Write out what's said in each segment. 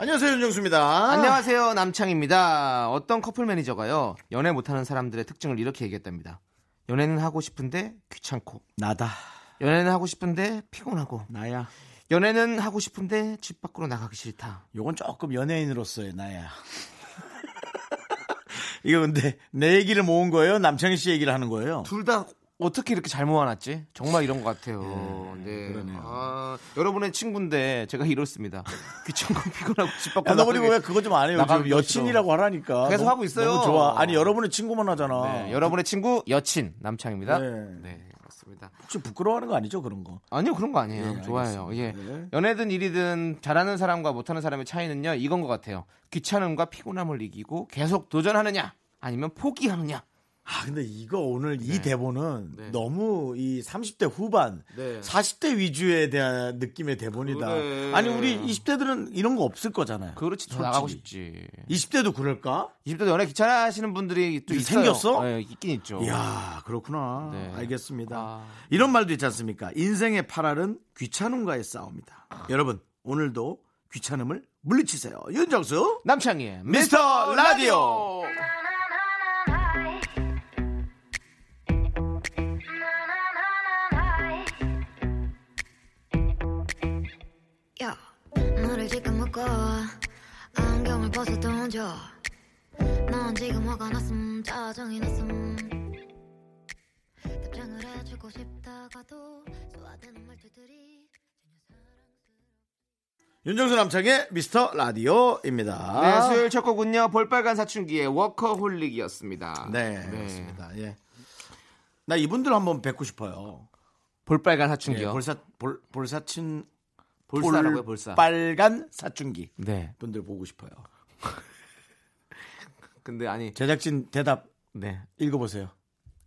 안녕하세요 윤정수입니다. 안녕하세요 남창입니다. 어떤 커플 매니저가요 연애 못하는 사람들의 특징을 이렇게 얘기했답니다. 연애는 하고 싶은데 귀찮고 나다 연애는 하고 싶은데 피곤하고 나야. 연애는 하고 싶은데 집 밖으로 나가기 싫다. 요건 조금 연예인으로서의 나야. 이거 근데 내 얘기를 모은 거예요? 남창희 씨 얘기를 하는 거예요? 둘 다 어떻게 이렇게 잘 모아놨지? 정말 이런 것 같아요. 네. 그러네요. 아, 여러분의 친구인데 제가 이렇습니다. 귀찮고 피곤하고 집 밖으로 야, 너 그리고 왜 그거 좀 안 해요? 지금 여친이라고 하라니까. 계속 너무- 하고 있어요. 너무 좋아. 아니 여러분의 친구만 하잖아. 네, 여러분의 친구 여친 남창입니다. 네. 네, 그렇습니다. 혹시 부끄러워하는 거 아니죠 그런 거? 아니요 그런 거 아니에요. 네, 좋아요. 예. 네. 연애든 일이든 잘하는 사람과 못하는 사람의 차이는요 이건 것 같아요. 귀찮음과 피곤함을 이기고 계속 도전하느냐 아니면 포기하느냐. 아 근데 이거 오늘 이 대본은 네. 너무 이 30대 후반, 네. 40대 위주에 대한 느낌의 대본이다. 그래. 아니 우리 20대들은 이런 거 없을 거잖아요. 그렇지 솔직히. 나가고 싶지. 20대도 그럴까? 20대 연애 귀찮아하시는 분들이 또. 생겼어? 네, 있긴 있죠. 이야 그렇구나. 네. 알겠습니다. 아. 이런 말도 있지 않습니까? 인생의 팔알은 귀찮음과의 싸움이다. 여러분 오늘도 귀찮음을 물리치세요. 윤정수 남창희의 미스터 라디오. 야, 묶어 안경을 벗어 던져 넌 지금 화가 났음 짜증이 났음 답장을 해주고 싶다가도 쏘아대는 말투들이 윤정수 남창의 미스터 라디오입니다. 네, 수요일 첫 곡은요 볼빨간 사춘기의 워커홀릭이었습니다. 네, 그렇습니다. 예. 나 이분들 한번 뵙고 싶어요. 볼빨간 예, 사춘기요. 볼사 볼 볼사친 볼사라고요, 볼사. 빨간 사춘기 네. 분들 보고 싶어요. 근데 아니 제작진 대답 네 읽어보세요.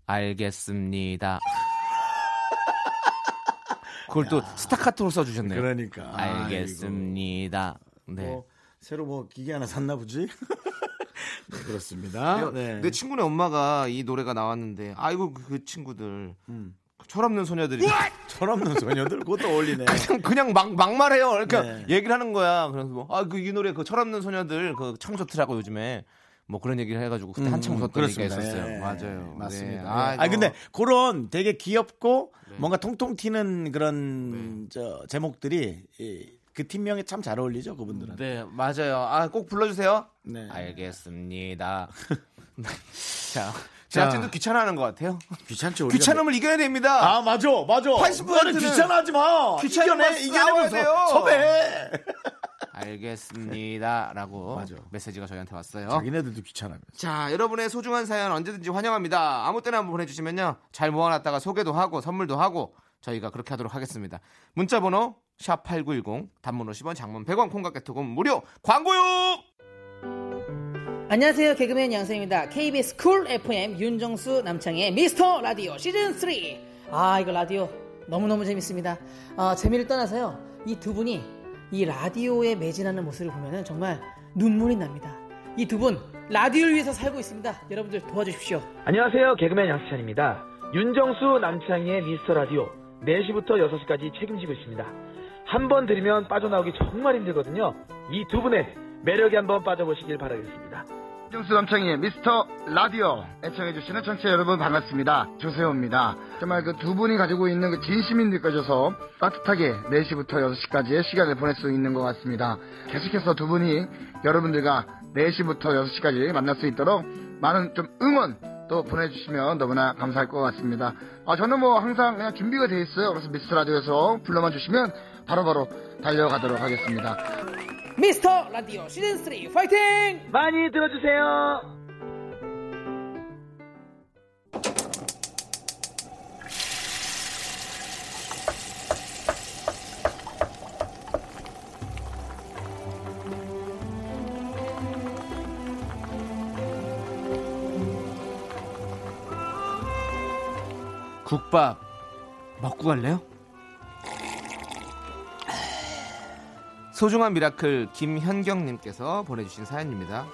알겠습니다. 그걸 또 스타카토로 써주셨네요. 그러니까 알겠습니다. 아이고. 네. 뭐 새로 뭐 기계 하나 샀나 보지? 네, 그렇습니다. 네. 내 친구네 엄마가 이 노래가 나왔는데 아이고 그, 그 친구들 음. 철없는 소녀들이 철없는 소녀들 그것도 어울리네. 그냥 그냥 막 막말해요. 그러니까 네. 얘기를 하는 거야. 그래서 뭐 아 그 이 노래 그 철없는 소녀들 그참 좋더라고 요즘에 뭐 그런 얘기를 해가지고 그때 한참 웃었던 얘기가. 있었어요. 예, 맞아요. 맞습니다. 네. 아, 아이고. 근데 그런 되게 귀엽고 네. 뭔가 통통 튀는 그런 저 제목들이 이, 그 팀명에 참 잘 어울리죠 그분들은. 네 맞아요. 아 꼭 불러주세요. 네. 알겠습니다. 자 제작진도 귀찮아하는 것 같아요. 귀찮죠. 귀찮음을 이겨야 됩니다. 아 맞아 맞아. 80%는 너는 귀찮아하지 마. 귀찮음과 이겨내 싸워야 이겨내면서 돼요. 섭외해. 알겠습니다라고 맞아. 메시지가 저희한테 왔어요. 자기네들도 귀찮아요. 자, 여러분의 소중한 사연 언제든지 환영합니다. 아무 때나 한번 보내주시면요. 잘 모아놨다가 소개도 하고 선물도 하고 저희가 그렇게 하도록 하겠습니다. 문자번호 샵 8910 단문 50원 장문 100원 콩과 깨톡은 무료 광고요! 안녕하세요. 개그맨 양세입니다. KBS 쿨 FM 윤정수 남창희의 미스터 라디오 시즌 3. 아, 이거 라디오 너무너무 재밌습니다. 어, 재미를 떠나서요. 이 두 분이 이 라디오에 매진하는 모습을 보면 정말 눈물이 납니다. 이 두 분 라디오를 위해서 살고 있습니다. 여러분들 도와주십시오. 안녕하세요. 개그맨 양수찬입니다. 윤정수 남창희의 미스터 라디오 4시부터 6시까지 책임지고 있습니다. 한 번 들으면 빠져나오기 정말 힘들거든요. 이 두 분의 매력에 한번 빠져보시길 바라겠습니다. 정수 남창희의 미스터 라디오 애청해주시는 청취자 여러분 반갑습니다. 조세호입니다. 정말 그 두 분이 가지고 있는 그 진심이 느껴져서 따뜻하게 4시부터 6시까지의 시간을 보낼 수 있는 것 같습니다. 계속해서 두 분이 여러분들과 4시부터 6시까지 만날 수 있도록 많은 좀 응원 또 보내주시면 너무나 감사할 것 같습니다. 아, 저는 뭐 항상 그냥 준비가 돼 있어요. 그래서 미스터 라디오에서 불러만 주시면 바로바로 달려가도록 하겠습니다. 미스터 라디오 시즌 3 파이팅! 많이 들어주세요. 국밥 먹고 갈래요? 소중한 miracle 김현경님께서 보내주신 사연입니다.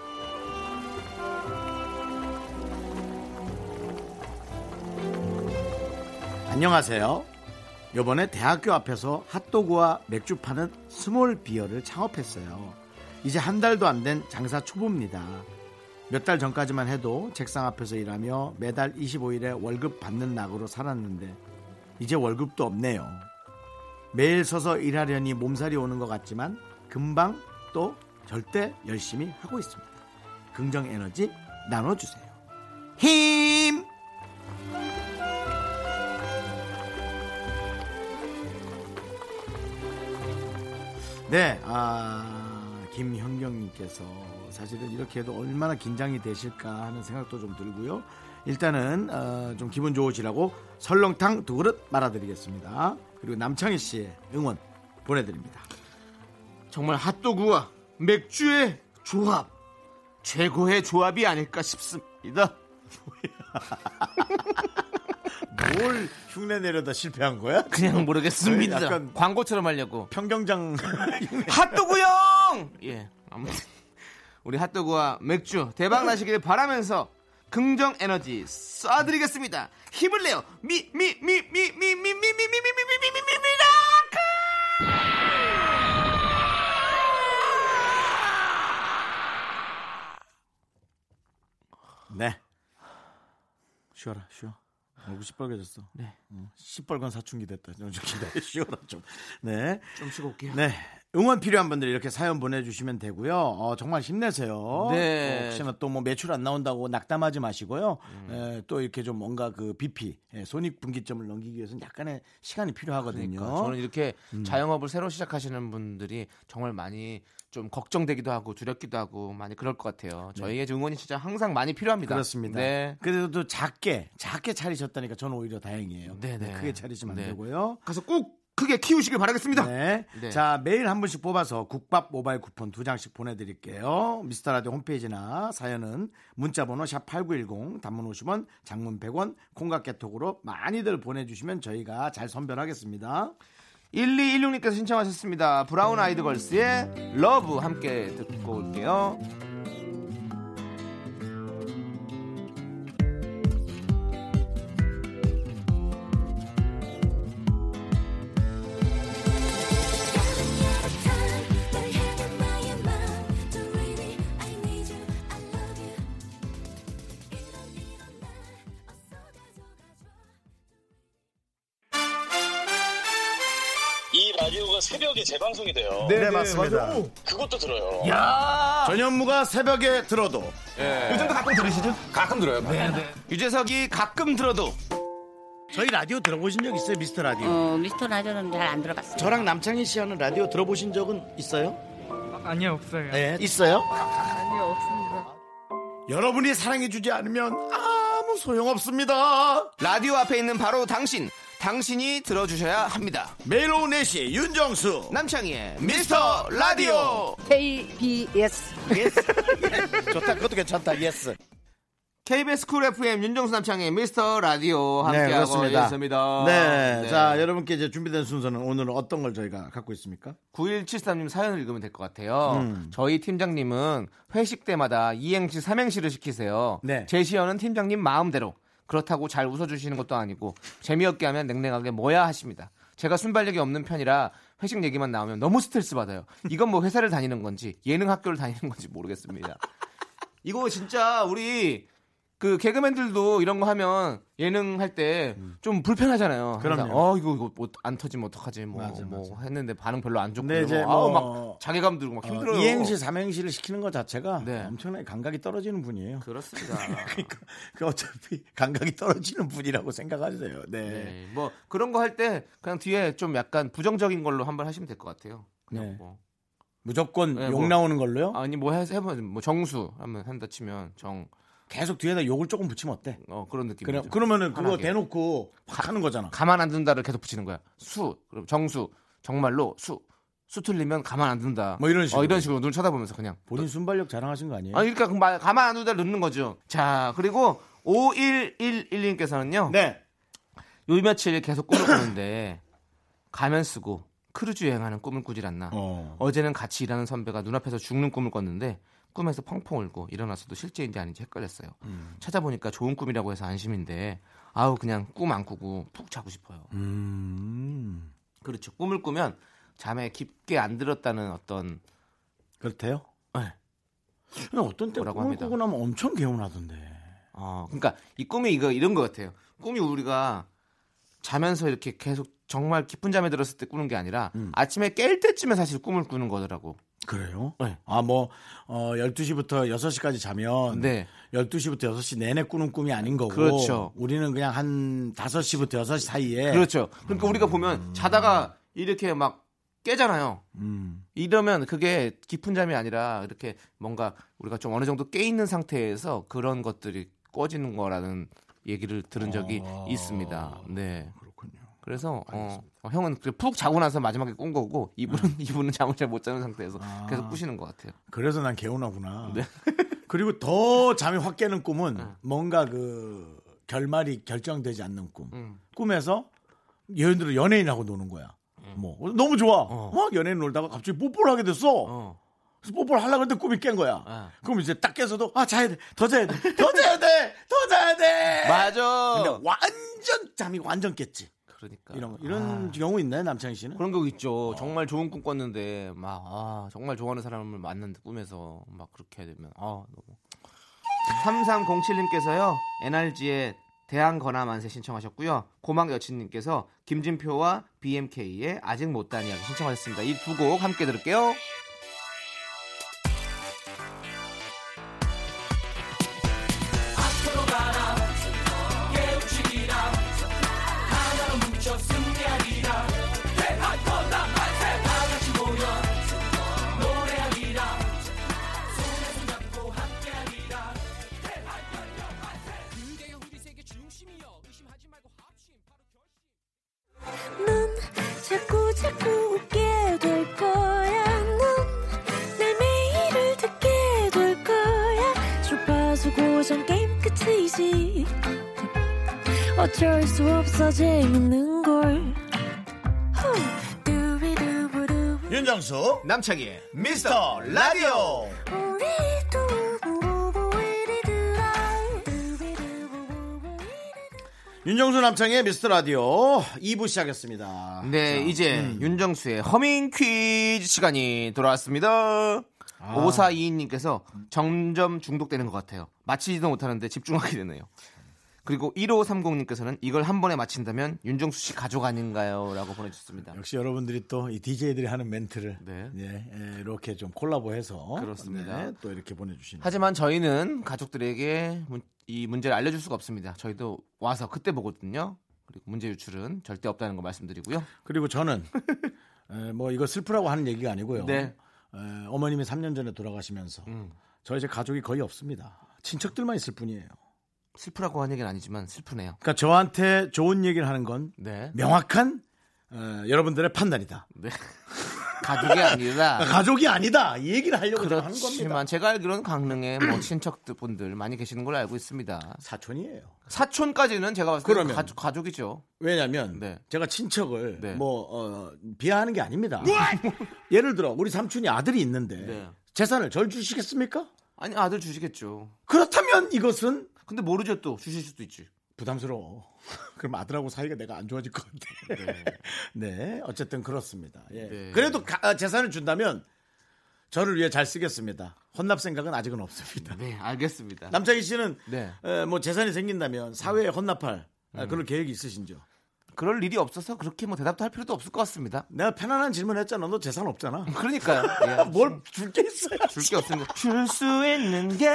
안녕하세요. 요번에 대학교 앞에서 핫도그와 맥주 파는 small beer를 창업했어요. 이제 한 달도 안 된 장사 초보입니다. 몇 달 전까지만 해도 책상 앞에서 일하며 매달 25일에 월급 받는 낙으로 살았는데 이제 월급도 없네요. 매일 서서 일하려니 몸살이 오는 것 같지만 금방 또 절대 열심히 하고 있습니다. 긍정 에너지 나눠주세요. 힘! 네, 아, 김현경님께서 사실은 이렇게 해도 얼마나 긴장이 되실까 하는 생각도 좀 들고요. 일단은 어, 좀 기분 좋으시라고 설렁탕 두 그릇 말아드리겠습니다. 그리고 남창희 씨의 응원 보내드립니다. 정말 핫도그와 맥주의 조합 최고의 조합이 아닐까 싶습니다. 뭘 흉내 내려다 실패한 거야? 그냥 모르겠습니다. 약간- 광고처럼 하려고. 평경장 핫도그 형! 예. 아무튼 우리 핫도그와 맥주 대박 나시길 바라면서 긍정 에너지 쏴드리겠습니다. 힘을 내요. 미, 미, 미, 미, 미, 미, 미, 미, 미, 미, 미, 미, 미, 미, 미, 미, miracle! 네. 쉬어라, 쉬어. 얼굴 시뻘개졌어. 네. 어, 시뻘건 사춘기 됐다. 좀 기다려, 쉬어라 좀. 네. 좀 쉬고 올게요. 네. 응원 필요한 분들 이렇게 사연 보내주시면 되고요. 어, 정말 힘내세요. 네. 어, 혹시나 또 뭐 매출 안 나온다고 낙담하지 마시고요. 음. 에, 또 이렇게 좀 뭔가 그 BP, 예, 손익 분기점을 넘기기 위해서는 약간의 시간이 필요하거든요. 그러니까 저는 이렇게 자영업을 새로 시작하시는 분들이 정말 많이 좀 걱정되기도 하고 두렵기도 하고 많이 그럴 것 같아요. 저희의 응원이 진짜 항상 많이 필요합니다. 그렇습니다. 네. 그래도 또 작게, 작게 차리셨다니까 저는 오히려 다행이에요. 네네. 크게 차리시면 안 네. 되고요. 가서 꼭 크게 키우시길 바라겠습니다. 네. 네. 자, 매일 한 분씩 뽑아서 국밥 모바일 쿠폰 두 장씩 보내드릴게요. 미스터 라디오 홈페이지나 사연은 문자번호 샵8910 단문 50원, 장문 100원, 콩깍개톡으로 많이들 보내주시면 저희가 잘 선별하겠습니다. 1216님께서 신청하셨습니다. 브라운 아이드 걸스의 러브 함께 듣고 올게요. 라디오가 새벽에 재방송이 돼요. 네, 맞습니다. 그것도 들어요. 전현무가 새벽에 들어도 요즘도 가끔 들으시죠? 가끔 들어요. 유재석이 가끔 들어도 저희 라디오 들어보신 적 있어요? 미스터 라디오. 어, 미스터 라디오는 잘 안 들어봤어요. 저랑 남창희 씨 하는 라디오 들어보신 적은 있어요? 아니요 없어요. 네, 있어요? 아니요, 없습니다. 여러분이 사랑해주지 않으면 아무 소용없습니다. 라디오 앞에 있는 바로 당신, 당신이 들어주셔야 합니다. 매일 오후 4시 윤정수 남창희의 미스터 라디오. KBS. 좋다 그것도 괜찮다 yes KBS 쿨 FM 윤정수 남창희의 미스터 라디오 함께하고 있습니다. 네, 네. 자 여러분께 이제 준비된 순서는 오늘은 어떤 걸 저희가 갖고 있습니까? 9173님 사연을 읽으면 될 것 같아요. 음. 저희 팀장님은 회식 때마다 이행시, 삼행시를 시키세요. 네. 제시어는 팀장님 마음대로. 그렇다고 잘 웃어주시는 것도 아니고 재미없게 하면 냉랭하게 뭐야 하십니다. 제가 순발력이 없는 편이라 회식 얘기만 나오면 너무 스트레스 받아요. 이건 뭐 회사를 다니는 건지 예능 학교를 다니는 건지 모르겠습니다. 이거 진짜 우리 그 개그맨들도 이런 거 하면 예능 할 때좀 불편하잖아요. 음. 그럼요. 어 이거 이거 뭐 안 터지면 어떡하지 뭐, 맞아, 뭐 맞아. 했는데 반응 별로 안 좋고 근데 이제 아우 뭐- 막 자괴감 들고 막 힘들어요. 어, 이행시 삼행시를 시키는 것 자체가 네. 엄청나게 감각이 떨어지는 분이에요. 그렇습니다. 그러니까 그 어차피 감각이 떨어지는 분이라고 생각하세요. 네. 네, 뭐 그런 거 할 때 그냥 뒤에 좀 약간 부정적인 걸로 한번 하시면 될 것 같아요. 그냥 네. 뭐 무조건 네, 욕 뭐- 나오는 걸로요? 아니 뭐 해, 해보면 뭐 정수 하면 한다 치면 정 계속 뒤에다 욕을 조금 붙이면 어때? 어, 그런 느낌. 그래, 그러면은 그거 편하게. 대놓고 확 하는 거잖아. 가만 안 둔다를 계속 붙이는 거야. 수 그럼 정수 정말로 수. 수 틀리면 가만 안 둔다. 뭐 이런 식으로. 어, 이런 식으로 눈 쳐다보면서 그냥. 본인 순발력 자랑하신 거 아니에요? 아, 그러니까 그 말- 가만 안 둔다를 넣는 거죠. 자, 그리고 5111님께서는요. 네. 요 며칠 계속 꿈을 꾸는데 가면 쓰고 크루즈 여행하는 꿈을 꾸질 않나. 어. 어제는 같이 일하는 선배가 눈앞에서 죽는 꿈을 꿨는데 꿈에서 펑펑 울고 일어나서도 실제인지 아닌지 헷갈렸어요. 음. 찾아보니까 좋은 꿈이라고 해서 안심인데 아우 그냥 꿈 안 꾸고 푹 자고 싶어요. 음. 그렇죠. 꿈을 꾸면 잠에 깊게 안 들었다는 어떤 그렇대요? 네. 근데 어떤 때 꿈을 합니다. 꾸고 나면 엄청 개운하던데. 어, 그러니까 이 꿈이 이거 이런 것 같아요. 꿈이 우리가 자면서 이렇게 계속 정말 깊은 잠에 들었을 때 꾸는 게 아니라 음. 아침에 깰 때쯤에 사실 꿈을 꾸는 거더라고. 그래요? 네. 아, 뭐, 어, 12시부터 6시까지 자면. 네. 12시부터 6시 내내 꾸는 꿈이 아닌 거고. 그렇죠. 우리는 그냥 한 5시부터 6시 사이에. 그렇죠. 그러니까 우리가 보면 자다가 이렇게 막 깨잖아요. 음. 이러면 그게 깊은 잠이 아니라 이렇게 뭔가 우리가 좀 어느 정도 깨 있는 상태에서 그런 것들이 꺼지는 거라는 얘기를 들은 적이 아. 있습니다. 네. 그래서 어, 어, 형은 그푹 자고 나서 마지막에 꾼 거고 이분은 이분은 잠을 잘 못 자는 상태에서 아. 계속 꾸시는 것 같아요. 그래서 난 개운하구나. 네. 그리고 더 잠이 확 깨는 꿈은 뭔가 그 결말이 결정되지 않는 꿈. 음. 꿈에서 예를 들어 연예인하고 노는 거야. 뭐 너무 좋아. 어. 막 연예인 놀다가 갑자기 뽀뽀를 하게 됐어. 어. 그래서 뽀뽀를 하려고 했는데 꿈이 깬 거야. 아. 그럼 이제 딱 깨서도 아 자야 돼. 더 자야 돼. 더 자야 돼. 더 자야 돼. 맞아. 근데 완전 잠이 완전 깼지. 그러니까 이런 거. 이런 아, 경우 있나요, 남창희 씨는? 그런 거 있죠. 정말 좋은 꿈 꿨는데 막 아, 정말 좋아하는 사람을 만났는데 꿈에서 막 그렇게 되면 아 너무 3307님께서요 NRG의 대한 거나 만세 신청하셨고요. 고막 여친님께서 김진표와 BMK의 아직 못다한 이야기 신청하셨습니다. 이 두 곡 함께 들을게요. 어쩔 수 없어 재밌는 걸. 윤정수 남창희의 미스터 라디오. 윤정수 남창의 미스터 라디오 2부 시작했습니다. 네, 자, 이제 음. 윤정수의 허밍 퀴즈 시간이 돌아왔습니다. 아. 5422님께서 점점 중독되는 것 같아요. 마치지도 못하는데 집중하게 되네요. 그리고 1530님께서는 이걸 한 번에 마친다면 윤정수 씨 가족 아닌가요? 라고 보내주셨습니다. 역시 여러분들이 또 이 DJ들이 하는 멘트를 네. 예, 예, 이렇게 좀 콜라보해서 그렇습니다. 네, 또 이렇게 보내주시는. 하지만 저희는 가족들에게 문- 이 문제를 알려줄 수가 없습니다. 저희도 와서 그때 보거든요. 그리고 문제 유출은 절대 없다는 거 말씀드리고요. 그리고 저는 에, 뭐 이거 슬프라고 하는 얘기가 아니고요. 네. 에, 어머님이 3년 전에 돌아가시면서 음. 저희 제 가족이 거의 없습니다. 친척들만 있을 뿐이에요. 슬프라고 하는 얘기는 아니지만 슬프네요. 그러니까 저한테 좋은 얘기를 하는 건 네. 명확한 어, 여러분들의 판단이다. 네. 가족이 아니라 가족이 아니다. 이 얘기를 하려고 제가 하는 겁니다. 그렇지만 제가 알기로는 강릉에 뭐 친척분들 많이 계시는 걸로 알고 있습니다. 사촌이에요. 사촌까지는 제가 봤을 때. 가족, 가족이죠. 왜냐하면 네. 제가 친척을 네. 뭐 어, 비하하는 게 아닙니다. 예를 들어 우리 삼촌이 아들이 있는데 네. 재산을 절 주시겠습니까? 아니 아들 주시겠죠. 그렇다면 이것은 근데 모르죠 또 주실 수도 있지. 부담스러워. 그럼 아들하고 사이가 내가 안 좋아질 것 같아. 네, 어쨌든 그렇습니다. 예. 네. 그래도 가- 아, 재산을 준다면 저를 위해 잘 쓰겠습니다. 혼납 생각은 아직은 없습니다. 네 알겠습니다. 남창희 씨는 네. 에, 뭐 재산이 생긴다면 사회에 혼납할 아, 음. 그런 계획이 있으신지요? 그럴 일이 없어서 그렇게 뭐 대답도 할 필요도 없을 것 같습니다. 내가 편안한 질문 했잖아. 너 재산 없잖아. 그러니까요. 예. 뭘줄 게 있어야 줄게 없습니다. 줄 수 있는 게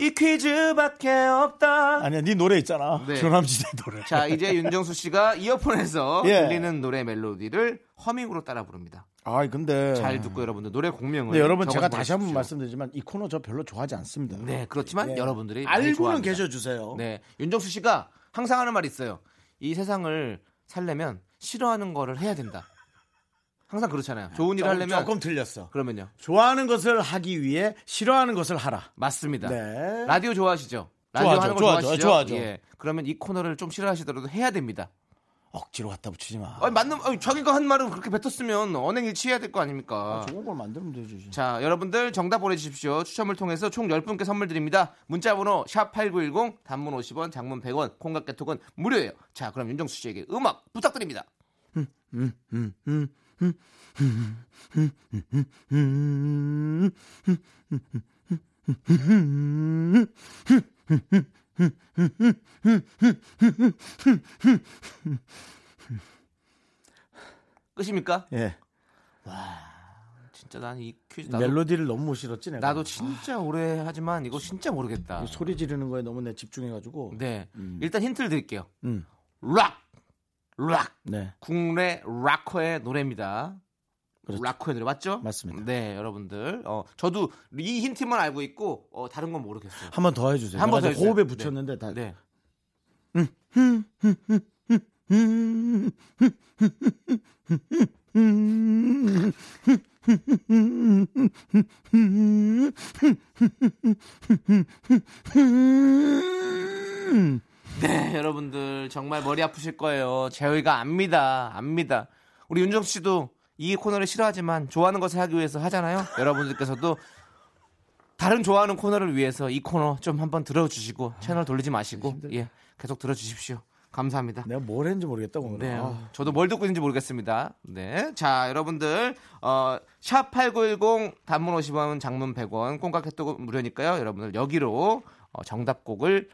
이 퀴즈밖에 없다. 아니야, 네 노래 있잖아. 네. 조남지대 노래. 자 이제 윤정수 씨가 이어폰에서 예. 들리는 노래 멜로디를 허밍으로 따라 부릅니다. 아, 근데 잘 듣고 여러분들 노래 공명을 네, 여러분 제가 다시 한번 보내주십시오. 말씀드리지만 이 코너 저 별로 좋아하지 않습니다. 네 그렇지만 예. 여러분들이 알고는. 계셔 주세요. 네 윤정수 씨가 항상 하는 말이 있어요. 이 세상을 살려면 싫어하는 거를 해야 된다. 항상 그렇잖아요. 좋은 일을 하려면 조금 틀렸어. 그러면요 좋아하는 것을 하기 위해 싫어하는 것을 하라. 맞습니다. 네. 라디오 좋아하시죠? 라디오 좋아하죠, 하는 거 좋아하죠, 좋아하시죠? 좋아하죠. 예. 그러면 이 코너를 좀 싫어하시더라도 해야 됩니다. 억지로 갖다 붙이지 마. 아니, 맞는 아니, 자기가 한 말은 그렇게 뱉었으면 언행일치해야 될 거 아닙니까? 좋은 걸 만들면 되지. 자, 여러분들 정답 보내주십시오. 추첨을 통해서 총 10분께 선물 드립니다. 문자번호 샵8910 단문 50원, 장문 100원, 콩깍개톡은 무료예요. 자, 그럼 윤정수 씨에게 음악 부탁드립니다. 끝입니까? 예. 진짜 난이 퀴즈 나도, 멜로디를 너무 못 실었지 내가. 나도 진짜 오래 하지만 이거 진짜 모르겠다. 이 소리 지르는 거에 너무 내 집중해가지고. 네. 음. 일단 힌트를 드릴게요. 음. 락! 락! 네. 국내 락커의 노래입니다. 그렇죠. 락커의 노래 맞죠? 맞습니다. 네, 여러분들. 어, 저도 이 힌트만 알고 있고 어, 다른 건 모르겠어요. 한 번 더 해주세요. 한번 내가 더 호흡에 해주세요. 붙였는데 다. 네. 네, 여러분들 정말 머리 아프실 거예요. 저희가 압니다. 압니다. 우리 윤정 씨도 이 코너를 싫어하지만 좋아하는 것을 하기 위해서 하잖아요. 여러분들께서도 다른 좋아하는 코너를 위해서 이 코너 좀 한번 들어주시고 채널 돌리지 마시고 예 계속 들어주십시오. 감사합니다. 내가 뭘 했는지 모르겠다 오늘. 네, 아. 저도 뭘 듣고 있는지 모르겠습니다. 네, 자 여러분들 어, 샵8910 단문 50원, 장문 100원, 콩깍개톡 무료니까요. 여러분들 여기로 어, 정답곡을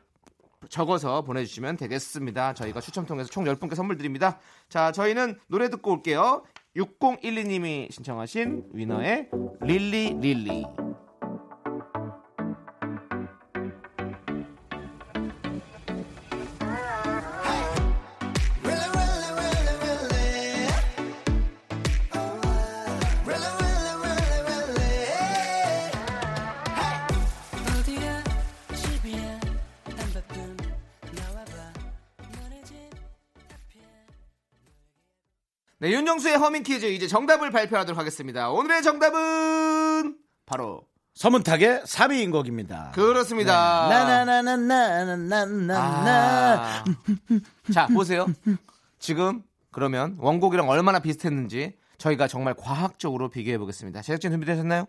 적어서 보내 주시면 되겠습니다. 저희가 추첨 통해서 총 10분께 선물 드립니다. 자, 저희는 노래 듣고 올게요. 6012님이 신청하신 위너의 릴리 릴리. 윤정수의 허밍 퀴즈 이제 정답을 발표하도록 하겠습니다. 오늘의 정답은 바로 서문탁의 3위인 곡입니다. 그렇습니다. 나나나나나나나나. 아. 자, 보세요. 지금 그러면 원곡이랑 얼마나 비슷했는지 저희가 정말 과학적으로 비교해 보겠습니다. 제작진 준비되셨나요?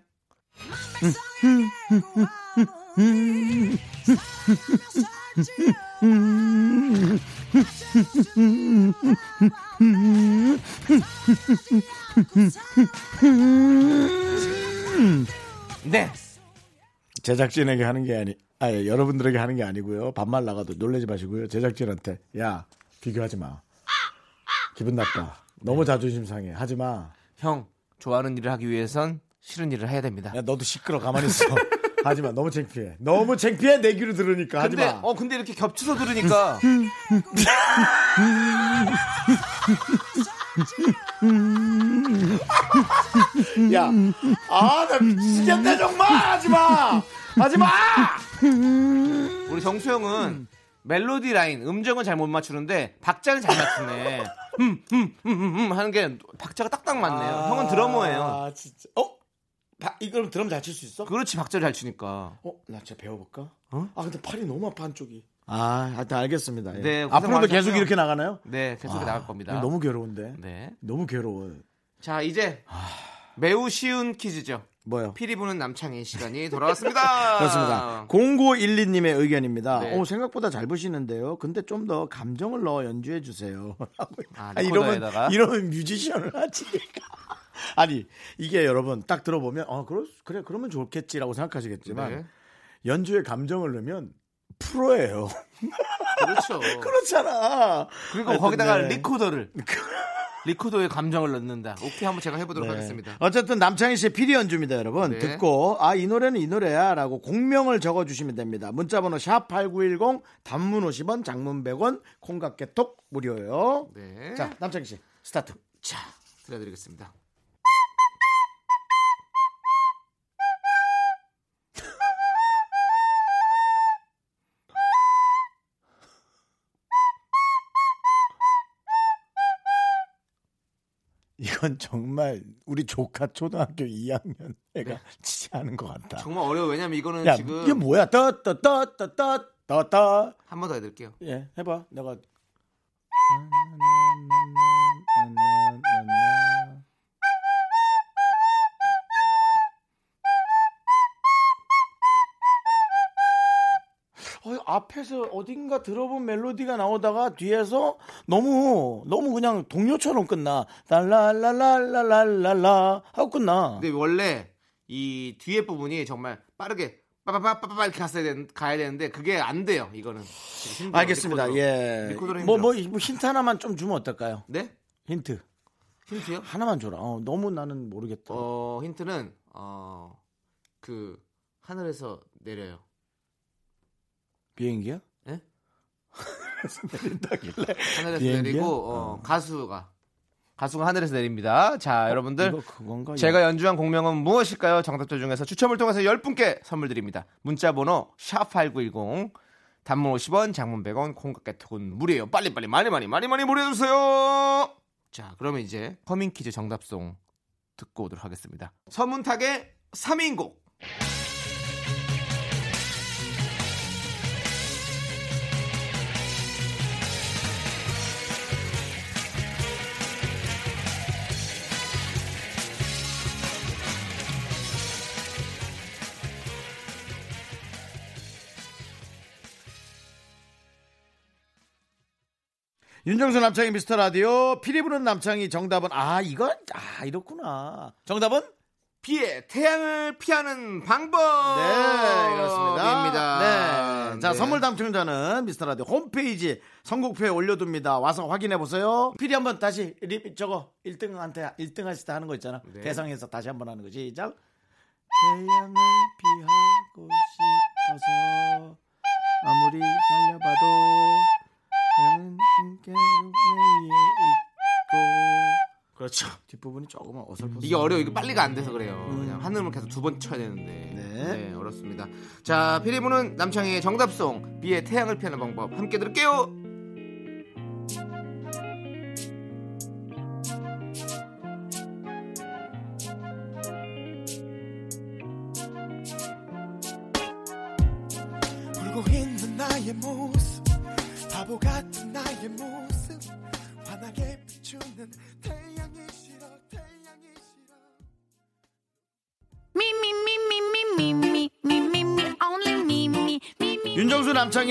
네. 제작진에게 하는 게 아니, 아 예, 여러분들에게 하는 게 아니고요. 반말 나가도 놀라지 마시고요. 제작진한테 야 비교하지 마. 기분 나빠. 너무 자존심 상해. 하지 마. 형, 좋아하는 일을 하기 위해선 싫은 일을 해야 됩니다. 야 너도 시끄러 가만히 있어. 하지 마. 너무 창피해. 너무 창피해 내 귀로 들으니까 하지 근데 마. 어 근데 이렇게 겹쳐서 들으니까 야, 아, 나 미치겠다, 정말! 하지 마! 하지 마! 우리 정수 형은 멜로디 라인 음정은 잘 못 맞추는데 박자는 잘 맞추네. 음, 음, 음, 음, 음 하는 게 박자가 딱딱 맞네요. 형은 드러머예요. 아, 진짜. 어? 바, 이걸 드럼 잘 칠 수 있어? 그렇지 박자를 잘 치니까. 어, 나 진짜 배워볼까? 어? 아, 근데 팔이 너무 아파, 한쪽이. 아, 하여튼 알겠습니다. 예. 네, 앞으로도 많으셨고요. 계속 이렇게 나가나요? 네, 계속 아, 나갈 겁니다. 너무 괴로운데. 네. 너무 괴로워. 자 이제 매우 쉬운 퀴즈죠. 뭐요? 피리 부는 남창희 시간이 돌아왔습니다. 그렇습니다. 0912님의 의견입니다. 네. 오, 생각보다 잘 보시는데요. 근데 좀 더 감정을 넣어 연주해 주세요. 아, 아, 이러면? 이러면 뮤지션을 하지. 아니 이게 여러분 딱 들어보면 어 그래 그래 그러면 좋겠지라고 생각하시겠지만 네. 연주에 감정을 넣으면 프로예요. 그렇죠. 그렇잖아. 그리고 하여튼, 거기다가 네. 리코더를 리코더에 감정을 넣는다. 오케이 한번 제가 해보도록 네. 하겠습니다. 어쨌든 남창희 씨의 피리 연주입니다, 여러분. 네. 듣고 아 이 노래는 이 노래야 라고 곡명을 적어주시면 됩니다. 문자번호 샵 #8910 단문 50원, 장문 100원, 콩깍개톡 무료요. 네. 자, 남창희 씨 스타트. 자, 들려드리겠습니다. 이건 정말 우리 조카 초등학교 2학년 애가 치지 않은 것 같다. 정말 어려워. 왜냐면 이거는 야, 지금 이게 뭐야? 따따따따따따따. 한번 더 해드릴게요. 예, 해봐. 내가 앞에서 어딘가 들어본 멜로디가 나오다가 뒤에서 너무 너무 그냥 동요처럼 끝나. 랄랄랄랄랄랄라 하고 끝나. 근데 원래 이 뒤에 부분이 정말 빠르게 빠바바바바 이렇게 갔어야 되는, 가야 되는데 그게 안 돼요. 이거는 알겠습니다. 리코더로. 예. 리코더로 뭐, 뭐. 뭐 힌트 하나만 좀 주면 어떨까요? 네? 힌트. 힌트요? 하나만 줘라. 어, 너무 나는 모르겠다. 어 힌트는 어 그 하늘에서 내려요. 비행기야? 예? 내린다길래. 하늘에서 비행기야? 내리고 어, 가수가 가수가 하늘에서 내립니다. 자 여러분들 이거 그건가? 제가 연주한 공명은 무엇일까요? 정답자 중에서 추첨을 통해서 10분께 선물 드립니다. 문자 번호 샵8910 단문 50원, 장문 100원, 콩깍개톡은 무료예요. 빨리빨리 많이 많이 많이 많이 보내 주세요. 자 그러면 이제 허밍 퀴즈 정답송 듣고 오도록 하겠습니다. 서문탁의 3인곡 윤정수 남창희 미스터 라디오 피리 부는 남창희 정답은 아 이건 아 이렇구나. 정답은 비의 태양을 피하는 방법. 네, 그렇습니다. 입니다. 네. 자, 선물 당첨자는 미스터 라디오 홈페이지 선곡표에 올려둡니다. 와서 확인해 보세요. 피디 한번 다시 리, 저거 1등한테 1등 하실 때 하는 거 있잖아. 네. 대상에서 다시 한번 하는 거 시작. 태양을 피하고 싶어서 아무리 살려봐도 내 있고 그렇죠. 뒷부분이 조금은 어설퍼서 이게 어려워. 이게 빨리가 안 돼서 그래요. 그냥 하늘을 계속 두 번 쳐야 되는데. 네. 네. 어렵습니다. 자, 피리부는 남창희의 정답송, 비의 태양을 피하는 방법. 함께 들을게요.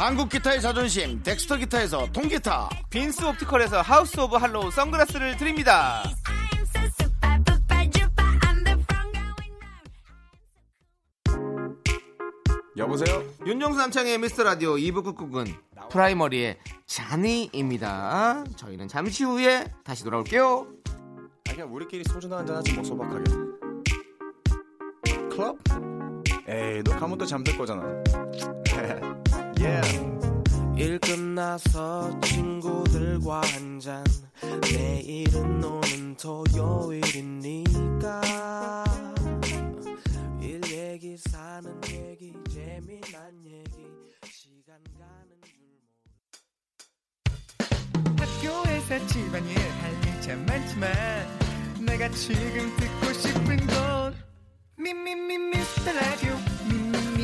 한국 기타의 자존심 덱스터 기타에서 통기타. 빈스 옵티컬에서 하우스 오브 할로우 선글라스를 드립니다. 여보세요? 윤정수 남창희의 미스터 라디오 2부 끝곡은 프라이머리의 자니입니다. 저희는 잠시 후에 다시 돌아올게요. 아, 그냥 우리끼리 소주나 한잔 하지 뭐 소박하게. 클럽? 에이, 너 가면 또 잠들 거잖아. 예. 일 끝나서 친구들과 한잔. 내일은 오는 토요일이니까. 일 얘기 사는 얘기 재미난 얘기. 시간 가는 줄 학교에서 집안일 할일참 많지만 내가 지금 듣고 싶은 건 미미미 미스터 라디오 미미미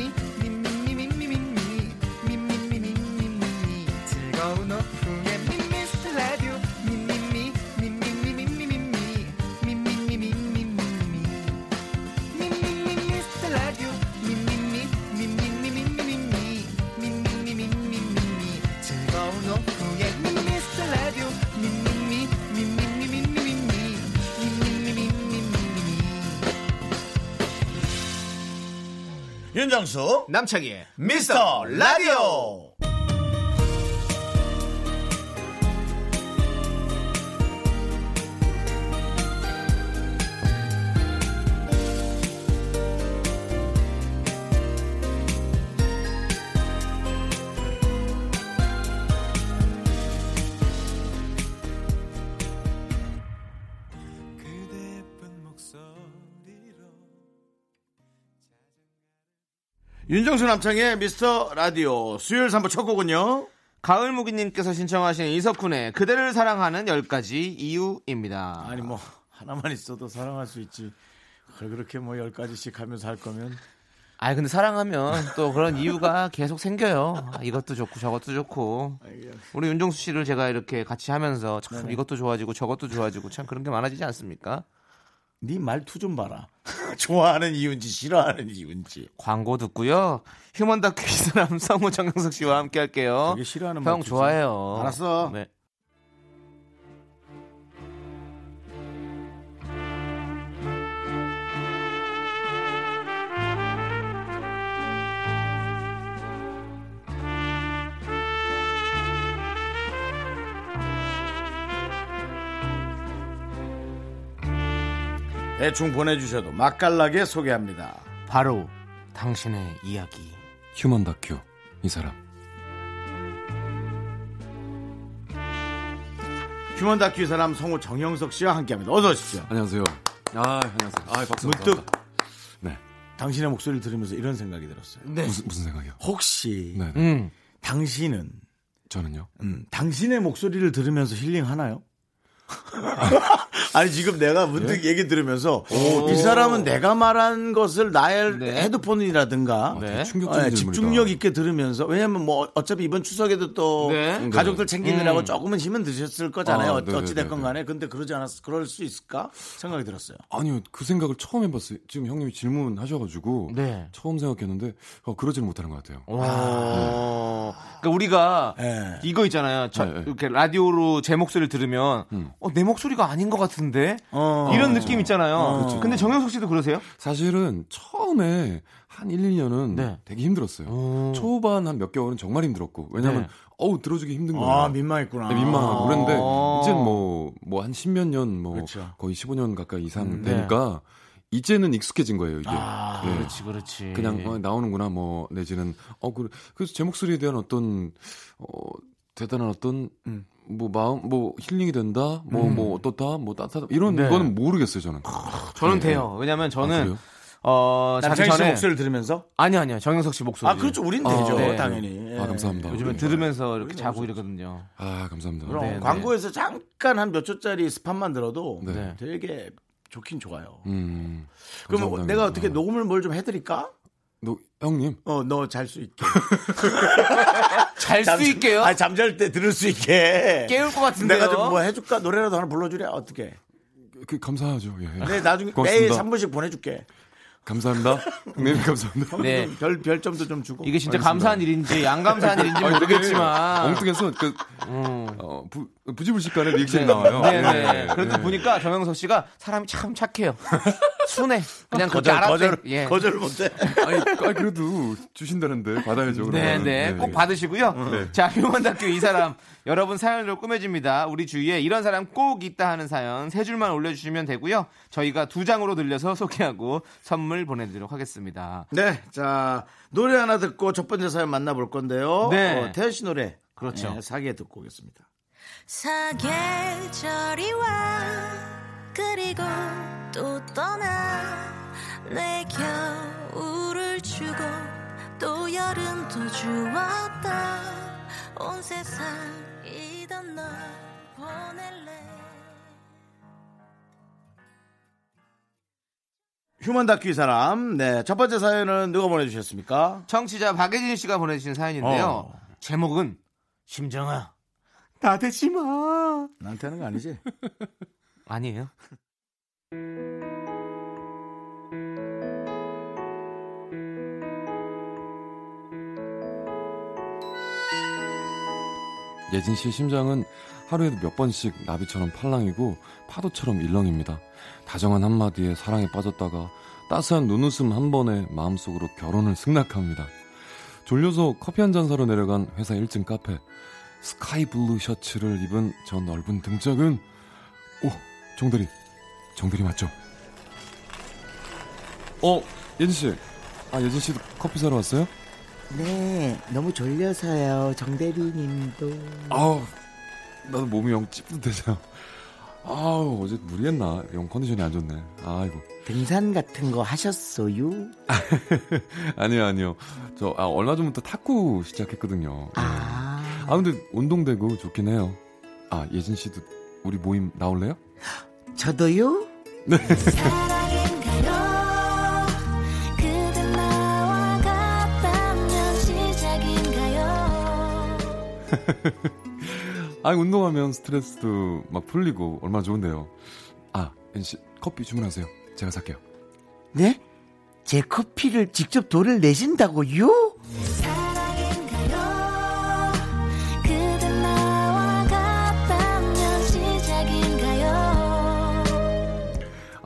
윤정수 남창희의 미스터 라디오. 윤정수 남창의 미스터 라디오 수요일 3부 첫 곡은요. 가을무기님께서 신청하신 이석훈의 그대를 사랑하는 10가지 이유입니다. 아니 뭐 하나만 있어도 사랑할 수 있지. 그걸 그렇게 뭐열 가지씩 하면서 할 거면 아니 근데 사랑하면 또 그런 이유가 계속 생겨요. 아, 이것도 좋고 저것도 좋고. 우리 윤종수 씨를 제가 이렇게 같이 하면서 참. 이것도 좋아지고 저것도 좋아지고 참 그런 게 많아지지 않습니까? 네 말투 좀 봐라. 좋아하는 이유인지 싫어하는 이유인지. 광고 듣고요. 휴먼 다큐 이 사람 성우 정영석 씨와 함께 할게요. 되게 싫어하는 형 말투지. 좋아해요. 알았어. 네. 대충 보내주셔도 맛깔나게 소개합니다. 바로 당신의 이야기. 휴먼 다큐 이 사람 휴먼 다큐 이 사람 성우 정영석 씨와 함께합니다. 어서 오십시오. 안녕하세요. 아 안녕하세요. 아 박수 문득 감사합니다. 네. 당신의 목소리를 들으면서 이런 생각이 들었어요. 무슨 무슨 생각이요? 혹시 네. 음. 당신은 저는요. 음, 당신의 목소리를 들으면서 힐링 하나요? 아니 지금 내가 문득 얘기 들으면서 이 사람은 내가 말한 것을 나의 헤드폰이라든가 네. 충격적인 예, 질문이다. 집중력 있게 들으면서 왜냐면 뭐 어차피 이번 추석에도 또 네. 가족들 챙기느라고 음. 조금은 힘은 드셨을 거잖아요. 아, 어. 어찌 됐건 간에 근데 그러지 않았 그럴 수 있을까 생각이 들었어요. 아니요 그 생각을 처음 해봤어요. 지금 형님이 질문하셔가지고 네. 처음 생각했는데 어, 그러지는 못하는 것 같아요. 어, 그러니까 우리가 예. 이거 있잖아요. 저, 네, 네. 이렇게 라디오로 제 목소리를 들으면 음. 어, 내 목소리가 아닌 것 같은데 어. 이런 느낌 있잖아요. 어. 근데 정영석 씨도 그러세요? 사실은 처음에 한 1, 2년은 네. 되게 힘들었어요. 오. 초반 한 몇 개월은 정말 힘들었고 왜냐면 네. 어우 들어주기 힘든 거예요. 아 민망했구나. 네, 민망하고 그런데 아. 이제 뭐뭐 한 십몇 년뭐 그렇죠. 거의 15년 가까이 이상 음, 네. 되니까 이제는 익숙해진 거예요 이게. 아, 예. 그렇지, 그렇지. 그냥 어, 나오는구나 뭐 내지는 어 그래 그래서 제 목소리에 대한 어떤 어 대단한 어떤 음. 뭐 마음 뭐 힐링이 된다 뭐뭐 어떻다 뭐 따뜻하다 이런 네. 거는 모르겠어요 저는. 저는 네. 돼요. 왜냐면 아, 저는 그래요? 어 자기 씨 전에 목소리를 들으면서 아니 아니요 정영석 씨 목소리. 아 그렇죠. 우린 아, 되죠 네. 당연히. 예. 아 감사합니다. 요즘에 네. 들으면서 이렇게 우리 자고 이러거든요. 아 감사합니다. 그럼 네, 네. 광고에서 잠깐 한 몇 초짜리 스팟만 들어도 네. 되게 좋긴 좋아요. 음. 그럼. 내가 어떻게 아. 녹음을 뭘 좀 해드릴까? 너 형님 어, 너 잘 수 있게. 잘 수 있게요? 아니, 잠잘 때 들을 수 있게. 깨울 것 같은데요. 내가 좀 뭐 해줄까? 노래라도 하나 불러주랴? 어떻게? 그 감사하죠. 예. 네, 나중에 고맙습니다. 매일 3분씩 보내줄게. 감사합니다. 형님 감사합니다. 네. 별, 별점도 좀 주고. 이게 진짜 알겠습니다. 감사한 일인지 안 감사한 일인지 모르겠지만 엉뚱해서 그 음. 어, 부, 부지불식간에 리액션이 나와요. 네 네. 네, 그래도 네. 보니까 정영석 씨가 사람이 참 착해요. 순해. 그냥 그렇게 거절, 알았대. 거절, 예. 거절 못해. 아니, 아니, 그래도 주신다는데 받아야죠. 그러면. 네 네. 꼭 받으시고요. 네. 자, 휴먼 다큐 이 사람. 여러분 사연으로 꾸며집니다. 우리 주위에 이런 사람 꼭 있다 하는 사연 세 줄만 올려주시면 되고요. 저희가 두 장으로 늘려서 소개하고 선물 보내드리도록 하겠습니다. 네, 자, 노래 하나 듣고 첫 번째 사연 만나볼 건데요. 네. 어, 태연 씨 노래. 그렇죠. 네, 사기에 듣고 오겠습니다. 사계절이 와 그리고 또 떠나 내 겨울을 주고 또 여름도 주었다 온 세상 이던 널 보낼래 휴먼 다큐 이 사람. 네, 첫 번째 사연은 누가 보내주셨습니까? 청취자 박예진 씨가 보내주신 사연인데요. 어. 제목은 심정아 나대지 마. 나한테 하는 거 아니지? 아니에요. 예진 씨의 심장은 하루에도 몇 번씩 나비처럼 팔랑이고 파도처럼 일렁입니다. 다정한 한마디에 사랑에 빠졌다가 따스한 눈웃음 한 번에 마음속으로 결혼을 승낙합니다. 졸려서 커피 한 잔 사러 내려간 회사 1층 카페. sky blue 셔츠를 입은 저 넓은 등짝은 오 정대리 정대리 맞죠? 어 예진 씨, 아 예진 씨도 커피 사러 왔어요? 네, 너무 졸려서요. 정대리님도. 아우 나도 몸이 영 찌뿌듯해서 아우, 어제 무리했나? 영 컨디션이 안 좋네. 아이고. 등산 같은 거 하셨어요? 아니요, 아니요. 저, 아, 얼마 전부터 탁구 시작했거든요. 아. 아, 근데 운동되고 좋긴 해요. 아, 예진 씨도 우리 모임 나올래요? 저도요? 네. 아, 운동하면 스트레스도 막 풀리고 얼마나 좋은데요. 아, 예진 씨 커피 주문하세요. 제가 살게요. 네? 제 커피를 직접 돈을 내신다고요?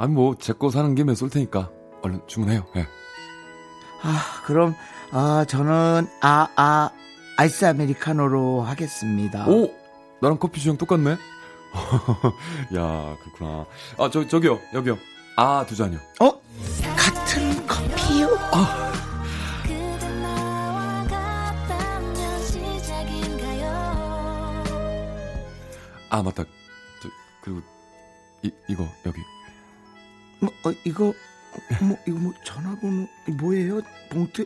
아니, 뭐, 제 거 사는 김에 쏠 테니까 얼른 주문해요. 예. 아, 그럼, 아, 저는, 아, 아, 아이스 아메리카노로 하겠습니다. 오! 나랑 커피 주량 똑같네? 야, 그렇구나. 아, 저, 저기요, 여기요. 아, 두 잔이요. 어? 같은 커피요? 아? 아, 맞다. 저, 그리고, 이, 이거, 여기. 뭐, 어, 이거, 어, 뭐, 이거 뭐, 전화번호, 뭐예요? 봉투,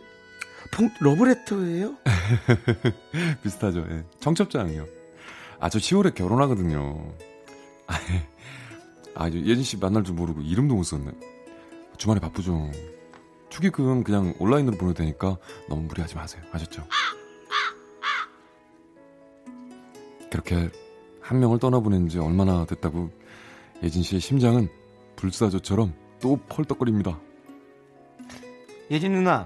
봉, 러브레터예요? 비슷하죠, 예. 청첩장이요. 아, 저 10월에 결혼하거든요. 아, 예. 아, 예진 씨 만날 줄 모르고 이름도 못 썼네. 주말에 바쁘죠. 축의금 그냥 온라인으로 보내도 되니까 너무 무리하지 마세요. 아셨죠? 그렇게 한 명을 떠나보낸 지 얼마나 됐다고 예진 씨의 심장은 불사조처럼 또 펄떡거립니다. 예진 누나,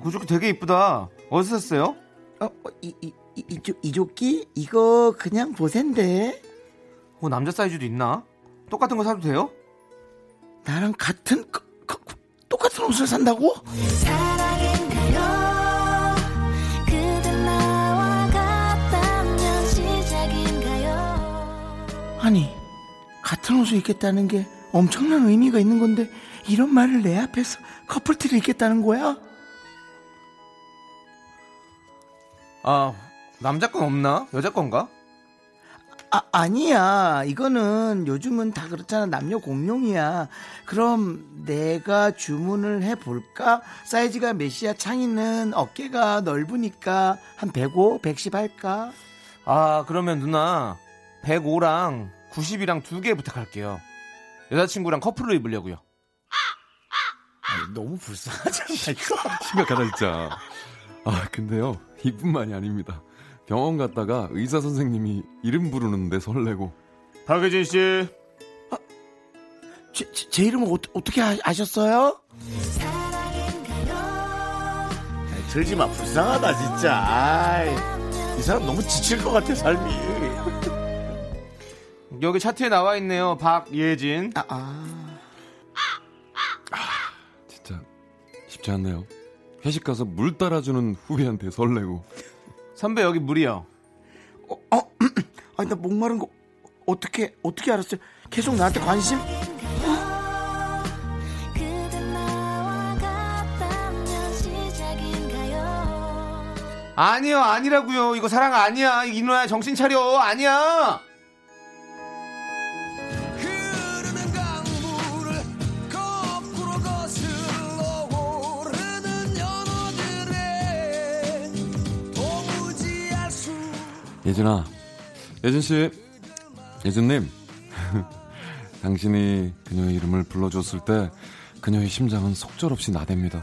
구조기 되게 이쁘다. 어디서 샀어요? 어, 어, 이, 이, 이, 이조, 이조끼? 이거 그냥 보센데. 어, 남자 사이즈도 있나? 똑같은 거 사도 돼요? 나랑 같은, 거- 거- 똑같은 옷을 산다고? 사랑인가요? 그대 나와 같다면 시작인가요? 아니, 같은 옷을 입겠다는 게 엄청난 의미가 있는 건데, 이런 말을 내 앞에서 커플티를 입겠다는 거야? 아, 남자 건 없나? 여자 건가? 아, 아니야. 이거는 요즘은 다 그렇잖아. 남녀 공용이야. 그럼 내가 주문을 해볼까? 사이즈가 몇이야? 창이는 어깨가 넓으니까 한 105, 110 할까? 아, 그러면 누나 105랑 90이랑 두 개 부탁할게요. 여자친구랑 커플로 입으려고요. 너무 불쌍하잖아, 이거. 심각하다 진짜. 아 근데요 이뿐만이 아닙니다. 병원 갔다가 의사 선생님이 이름 부르는데 설레고. 박예진 씨. 제, 제, 제 이름을 어, 떻게 아 셨어요? 들지 마, 불쌍하다, 진짜. 아이, 이 사람 너무 지칠 것 같아, 삶이. 여기 차트에 나와 있네요. 박예진. 진짜 쉽지 않네요. 회식 가서 물 따라주는 후배한테 설레고. 선배 여기 물이요. 아니, 나 목마른 거, 어떻게, 어떻게 알았어요? 계속 나한테 관심? 시작인가요? 아니요, 아니라고요. 이거 사랑 아니야. 이 누나 정신 차려. 아니야. 예진아, 예진 씨, 예진님. 당신이 그녀의 이름을 불러줬을 때 그녀의 심장은 속절없이 나댑니다.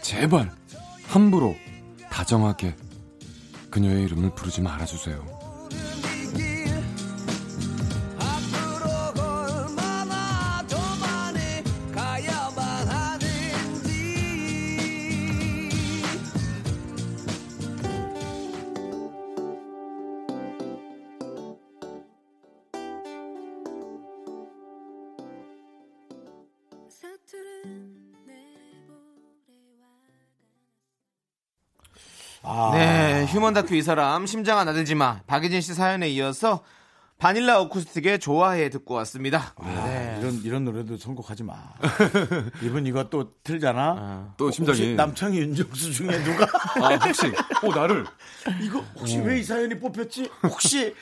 제발 함부로 다정하게 그녀의 이름을 부르지 말아주세요. 네, 휴먼 다큐 이 사람 심장 하나 들지 마. 박예진 씨 사연에 이어서 바닐라 어쿠스틱의 좋아해 듣고 왔습니다. 네. 이런 이런 노래도 선곡하지 마. 이분 이거 또 틀잖아. 또 심장이. 남창희 윤정수 중에 누가? 아, 혹시, 어, 나를. 이거 혹시 어. 왜이 사연이 뽑혔지? 혹시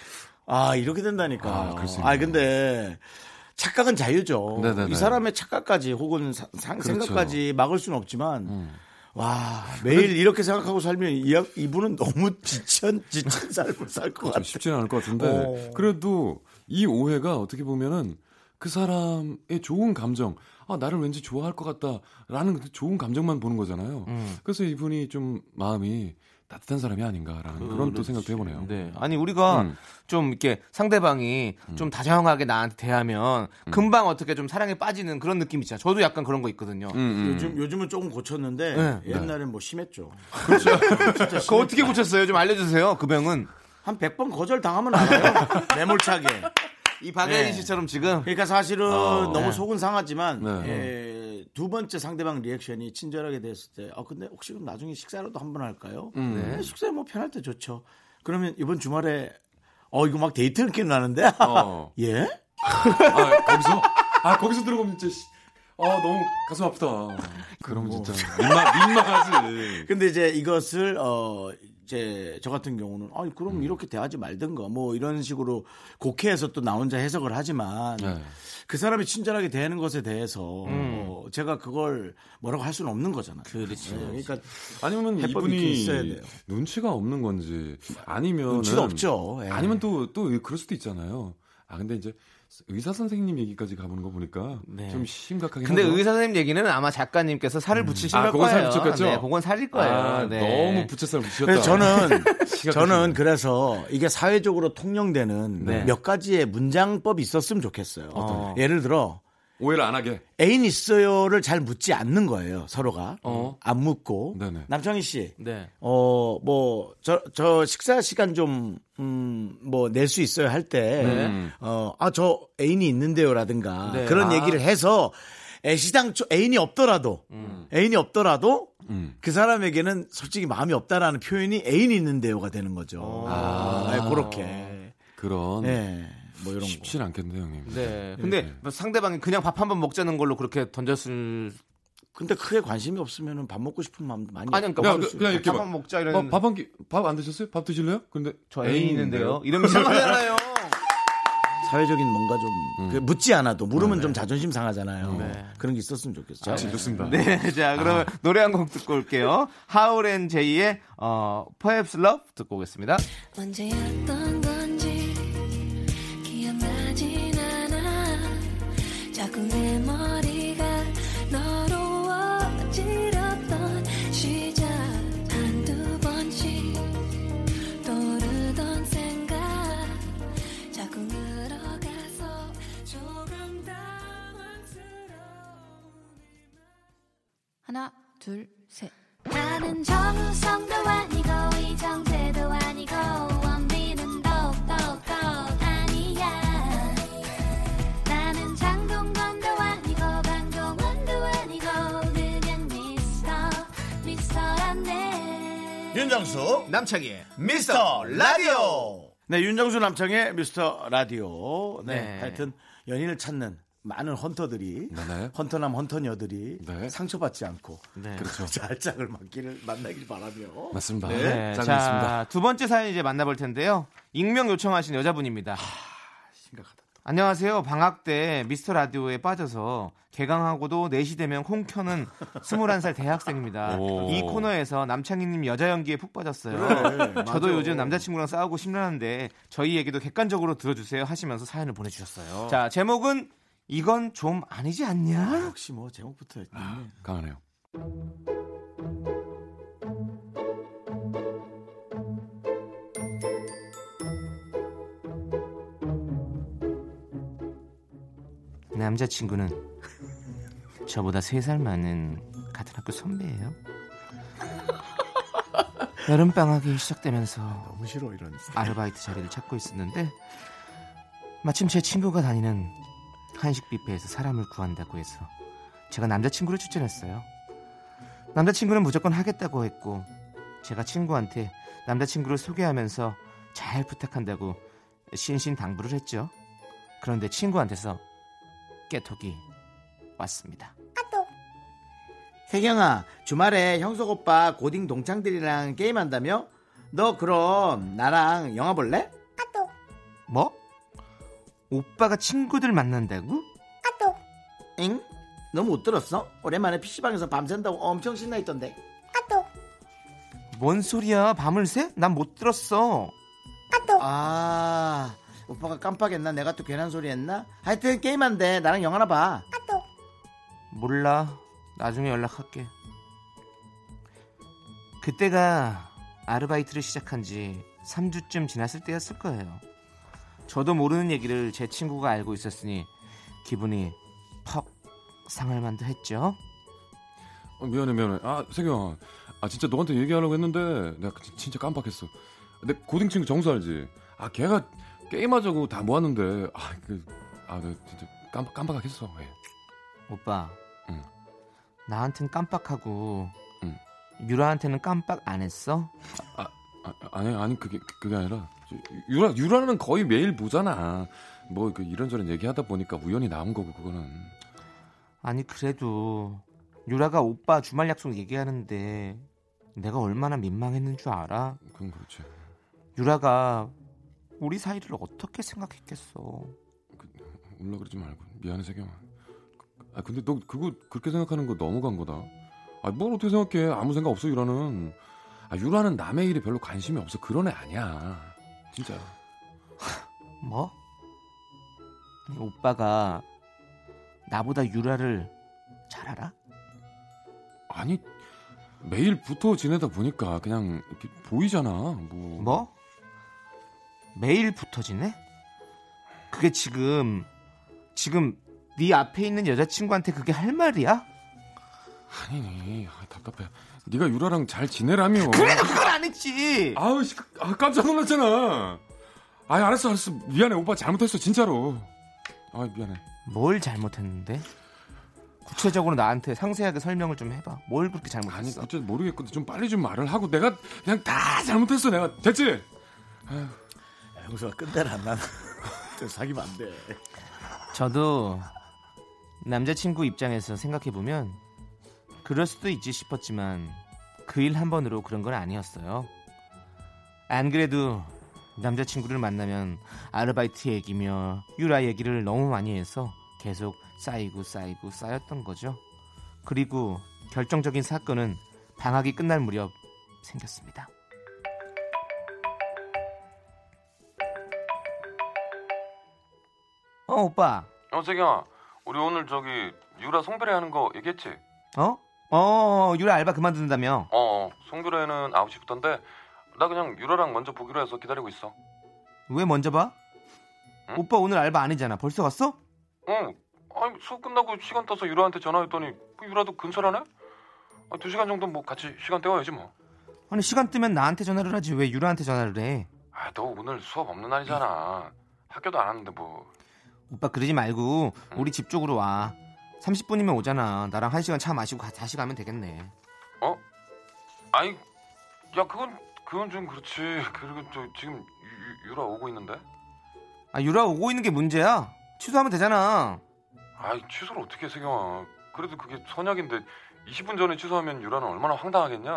아 이렇게 된다니까. 아, 그렇습니다. 아 근데 착각은 자유죠. 네네네. 이 사람의 착각까지 혹은 사- 상- 그렇죠. 음. 생각까지 막을 수는 없지만 와 매일 이렇게 생각하고 살면 이, 이분은 너무 지천 지친 삶을 살것좀 같아. 쉽지는 않을 것 같은데 어. 그래도 이 오해가 어떻게 보면은 그 사람의 좋은 감정 아 나를 왠지 좋아할 것 같다라는 그 좋은 감정만 보는 거잖아요. 음. 그래서 이분이 좀 마음이 따뜻한 사람이 아닌가라는 그런 또 생각도 해보네요. 네. 아니 우리가 음. 좀 이렇게 상대방이 좀 다정하게 나한테 대하면 음. 금방 어떻게 좀 사랑에 빠지는 그런 느낌 있잖아요. 저도 약간 그런 거 있거든요. 음, 요즘 요즘은 조금 고쳤는데 네. 옛날엔 뭐 심했죠. 그렇죠. 그거 어떻게 고쳤어요? 좀 알려주세요. 그 병은 한 100번 거절 당하면 알아요. 매몰차게. 이 박예린 네. 씨처럼 지금 그러니까 사실은 어. 너무 네. 속은 상하지만 네. 예, 두 번째 상대방 리액션이 친절하게 됐을 때, 아 근데 혹시 그럼 나중에 식사라도 한번 할까요? 음. 네, 식사 뭐 편할 때 좋죠. 그러면 이번 주말에 어 이거 막 데이트 느낌 나는데, 어. 예? 아 거기서 아 거기서 들어보면 진짜 씨, 아 너무 가슴 아프다. 그러면 진짜 민망 민망하지. 근데 이제 이것을 어이 제 저 같은 경우는 아 그럼 이렇게 대하지 말든가 뭐 이런 식으로 곡해해서 또 나 혼자 해석을 하지만 네. 그 사람이 친절하게 대하는 것에 대해서 음. 어, 제가 그걸 뭐라고 할 수는 없는 거잖아요. 그렇죠. 네, 그러니까 아니면 있긴 있어야 이분이 돼요. 눈치가 없는 건지 아니면 눈치가 없죠. 예. 아니면 또또 그럴 수도 있잖아요. 아 근데 이제 의사 선생님 얘기까지 가보는 거 보니까 네. 좀 심각하긴 근데 하죠. 의사 선생님 얘기는 아마 작가님께서 살을 붙이신 아, 걸 그건 살 거예요. 붙였겠죠? 네, 그건 살일 거예요. 아, 네. 너무 부채살 붙이셨다. 저는. 저는 그래서 이게 사회적으로 통용되는 네. 몇 가지의 문장법이 있었으면 좋겠어요. 어. 예를 들어 오해를 안 하게. 애인 있어요를 잘 묻지 않는 거예요. 서로가 어. 안 묻고 네네. 남창희 씨, 네. 어 뭐 저 저 식사 시간 좀 음 뭐 낼 수 있어요 할 때 네. 어 아 저 애인이 있는데요라든가 네. 그런 아. 얘기를 해서 애시당초 애인이 없더라도 애인이 없더라도 음. 그 사람에게는 솔직히 마음이 없다라는 표현이 애인이 있는데요가 되는 거죠. 아. 네, 그렇게. 그런 예. 뭐 이런 거. 쉽진 않겠네요, 형님. 네. 근데 상대방이 그냥 밥 한 번 먹자는 걸로 그렇게 던졌을 근데 크게 관심이 없으면 밥 먹고 싶은 마음도 많이 아니 그러니까 야, 밥- 그- 그냥 이렇게 밥 막- 한번 먹자 이런 어, 밥한 끼, 밥 안 드셨어요? 밥 드실래요? 근데 저 애인 있는데요. 이러면 이상하잖아요. 사회적인 뭔가 좀 음. 그 묻지 않아도 물으면 네. 좀 자존심 상하잖아요. 네. 그런 게 있었으면 좋겠어요. 자, 좋습니다. 네, 자 그러면 노래 한 곡 듣고 올게요. 하울앤 제이의 어, Perhaps Love 듣고 오겠습니다. 언제였던 하나 둘 셋 나는 정우성도 아니고 이정재도 아니고 원빈은 더욱더 아니야 나는 장동건도 아니고 강동원도 아니고 그냥 미스터 미스터란데 윤정수 남창희의 미스터 라디오. 네, 윤정수 남창의 미스터 라디오. 네, 네. 하여튼 연인을 찾는 많은 헌터들이 네네. 헌터남 헌터녀들이 네. 상처받지 않고 네. 그렇죠. 잘 짝을 만기를 만나길 바라며. 맞습니다. 네, 있습니다. 자, 두 번째 사연 이제 만나볼 텐데요. 익명 요청하신 여자분입니다. 심각하다. 안녕하세요. 방학 때 미스터 라디오에 빠져서 개강하고도 4시 되면 콩 켜는 21살 대학생입니다. 오. 이 코너에서 남창희님 여자 연기에 푹 빠졌어요. 그래, 저도 맞아. 요즘 남자친구랑 싸우고 심란한데 저희 얘기도 객관적으로 들어주세요 하시면서 사연을 보내주셨어요. 자, 제목은 이건 좀 아니지 않냐? 역시 뭐 제목부터 있네. 강하네요. 남자친구는 저보다 3살 많은 같은 학교 선배예요. 여름 방학이 시작되면서 너무 싫어 이런. 아르바이트 자리를 찾고 있었는데 마침 제 친구가 다니는 한식 뷔페에서 사람을 구한다고 해서 제가 남자친구를 추천했어요. 남자친구는 무조건 하겠다고 했고 제가 친구한테 남자친구를 소개하면서 잘 부탁한다고 신신당부를 했죠. 그런데 친구한테서 깨톡이 왔습니다. 혜경아, 주말에 형석 오빠 고딩 동창들이랑 게임한다며? 너 그럼 나랑 영화 볼래? 뭐? 오빠가 친구들 만난다고? 엥? 너 못 들었어? 오랜만에 PC방에서 밤샌다고 엄청 신나있던데. 뭔 소리야? 밤을 새? 난 못 들었어. 아, 오빠가 깜빡했나? 내가 또 괜한 소리 했나? 하여튼 게임한데 나랑 영화나 봐. 몰라. 나중에 연락할게. 그때가 아르바이트를 시작한 지 3주쯤 지났을 때였을 거예요. 저도 모르는 얘기를 제 친구가 알고 있었으니 기분이 퍽 상할 만도 했죠. 어, 미안해 미안해. 아 세경아, 아 진짜 너한테 얘기하려고 했는데 내가 진- 진짜 깜빡했어. 내 고딩 친구 정수 알지? 아 걔가 게임하자고 다 모았는데 아 그 아 내가 진짜 깜빡 깜빡했어. 예. 오빠. 응. 나한텐 깜빡하고 응. 유라한테는 깜빡 안 했어? 아, 아 아니 아니 그게 그게 아니라 저, 유라 유라는 거의 매일 보잖아. 뭐 그 이런저런 얘기하다 보니까 우연히 나온 거고 그거는. 아니 그래도 유라가 오빠 주말 약속 얘기하는데 내가 얼마나 민망했는 줄 알아? 그건 그렇지. 유라가 우리 사이를 어떻게 생각했겠어? 울라 그러지 말고 미안해 세경아. 아 근데 너 그거 그렇게 생각하는 거 너무 간 거다. 아뭘 어떻게 생각해? 아무 생각 없어 유라는. 아 유라는 남의 일에 별로 관심이 없어 그런 애 아니야. 진짜. 뭐? 아니, 오빠가 나보다 유라를 잘 알아? 아니 매일 붙어 지내다 보니까 그냥 이렇게 보이잖아. 뭐. 뭐? 매일 붙어 지내? 그게 지금 지금 네 앞에 있는 여자친구한테 그게 할 말이야? 아니네. 아, 답답해. 네가 유라랑 잘 지내라며. 그래 그걸 안 했지. 아우 씨, 아, 깜짝 놀랐잖아. 아 알았어 알았어 미안해 오빠 잘못했어 진짜로. 아 미안해. 뭘 잘못했는데? 구체적으로 나한테 상세하게 설명을 좀 해봐. 뭘 그렇게 잘못했어? 아니 진짜 모르겠거든 좀 빨리 좀 말을 하고 내가 그냥 다 잘못했어 내가 됐지? 안 나는. 또 사귀면 안 돼. 저도 남자친구 입장에서 생각해 보면 그럴 수도 있지 싶었지만 그 일 한 번으로 그런 건 아니었어요. 안 그래도 남자친구를 만나면 아르바이트 얘기며 유라 얘기를 너무 많이 해서 계속 쌓이고 쌓이고 쌓였던 거죠. 그리고 결정적인 사건은 방학이 끝날 무렵 생겼습니다. 어 오빠 어 세경아 우리 오늘 저기 유라 송별회 하는 거 얘기했지? 어? 어 유라 알바 그만둔다며 어, 어 송별회는 9시부터인데 나 그냥 유라랑 먼저 보기로 해서 기다리고 있어. 왜 먼저 봐? 오빠 오늘 알바 아니잖아 벌써 갔어? 응. 아니 수업 끝나고 시간 떠서 유라한테 전화했더니 그 유라도 근처라네? 아, 두 시간 정도 뭐 같이 시간 때워야지 뭐. 아니 시간 뜨면 나한테 전화를 하지 왜 유라한테 전화를 해 아, 너 오늘 수업 없는 날이잖아. 학교도 안 왔는데 뭐. 오빠 그러지 말고 우리 집 쪽으로 와 30분이면 오잖아 나랑 한 시간 차 마시고 가- 다시 가면 되겠네 어? 아니, 야 그건 그건 좀 그렇지. 그리고 저 지금 유, 유- 유라 오고 있는데. 아 유라 오고 있는 게 문제야 취소하면 되잖아 아이 취소를 어떻게 해, 세경아. 그래도 그게 선약인데 20분 전에 취소하면 유라는 얼마나 황당하겠냐.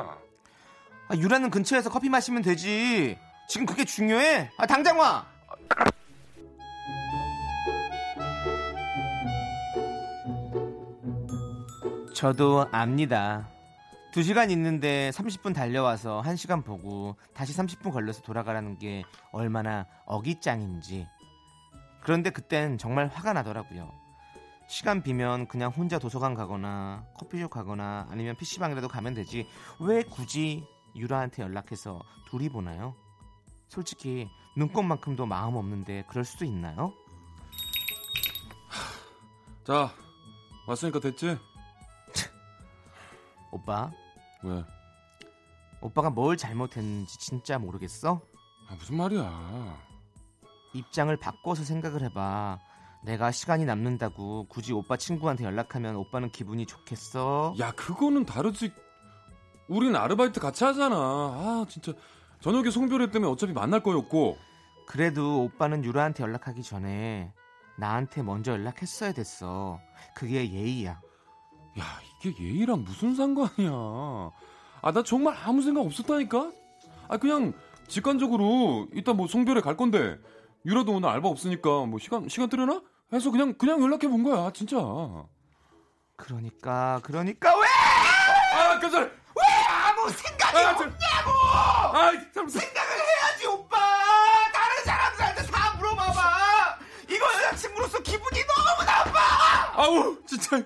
아, 유라는 근처에서 커피 마시면 되지 지금 그게 중요해 아 당장 와 저도 압니다. 2시간 있는데 30분 달려와서 1시간 보고 다시 30분 걸려서 돌아가라는 게 얼마나 어깃장인지. 그런데 그땐 정말 화가 나더라고요. 시간 비면 그냥 혼자 도서관 가거나 커피숍 가거나 아니면 PC방이라도 가면 되지. 왜 굳이 유라한테 연락해서 둘이 보나요? 솔직히 눈꽃만큼도 마음 없는데 그럴 수도 있나요? 자, 왔으니까 됐지? 오빠, 왜? 오빠가 뭘 잘못했는지 진짜 모르겠어? 아, 무슨 말이야? 입장을 바꿔서 생각을 해봐. 내가 시간이 남는다고 굳이 오빠 친구한테 연락하면 오빠는 기분이 좋겠어? 야, 그거는 다르지. 우린 아르바이트 같이 하잖아. 아, 진짜. 저녁에 송별회 때문에 어차피 만날 거였고. 그래도 오빠는 유라한테 연락하기 전에 나한테 먼저 연락했어야 됐어. 그게 예의야. 야, 이게 예의랑 무슨 상관이야. 아, 나 정말 아무 생각 없었다니까? 아, 그냥 직관적으로 이따 뭐 송별회 갈 건데 유라도 오늘 알바 없으니까 뭐 시간 시간 되려나? 해서 그냥 그냥 연락해 본 거야, 진짜. 그러니까 그러니까 왜? 아, 그 소리. 왜 아무 생각이 아, 저- 없냐고! 아, 참, 생각을 해야지 오빠! 다른 사람들한테 다 물어봐봐! 이거 여자친구로서 기분이 너무 나빠! 아우, 진짜.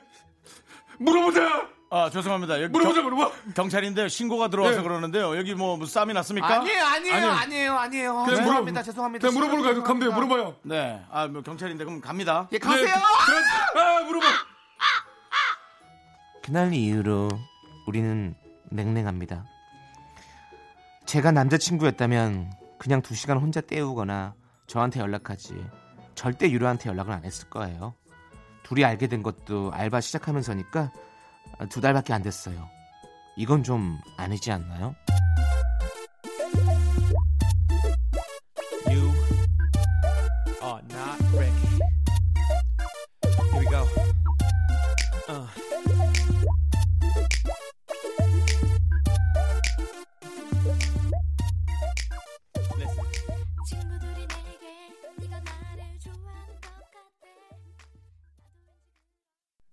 물어보자. 아 죄송합니다. 여기 물어보자, 경- 물어봐. 경찰인데 신고가 들어와서 네. 그러는데요. 여기 뭐 싸움이 났습니까? 아니에요, 아니에요, 아니요. 아니에요, 아니에요. 그냥 죄송합니다, 물어- 죄송합니다. 그냥 물어보러 가요. 가면 돼요. 물어봐요. 네. 아, 뭐 경찰인데 그럼 갑니다. 예, 가세요! 그래, 아, 물어봐. 그날 이후로 우리는 냉랭합니다. 제가 남자친구였다면 그냥 두 시간 혼자 때우거나 저한테 연락하지 절대 유로한테 연락을 안 했을 거예요. 둘이 알게 된 것도 알바 시작하면서니까 두 달밖에 안 됐어요. 이건 좀 아니지 않나요?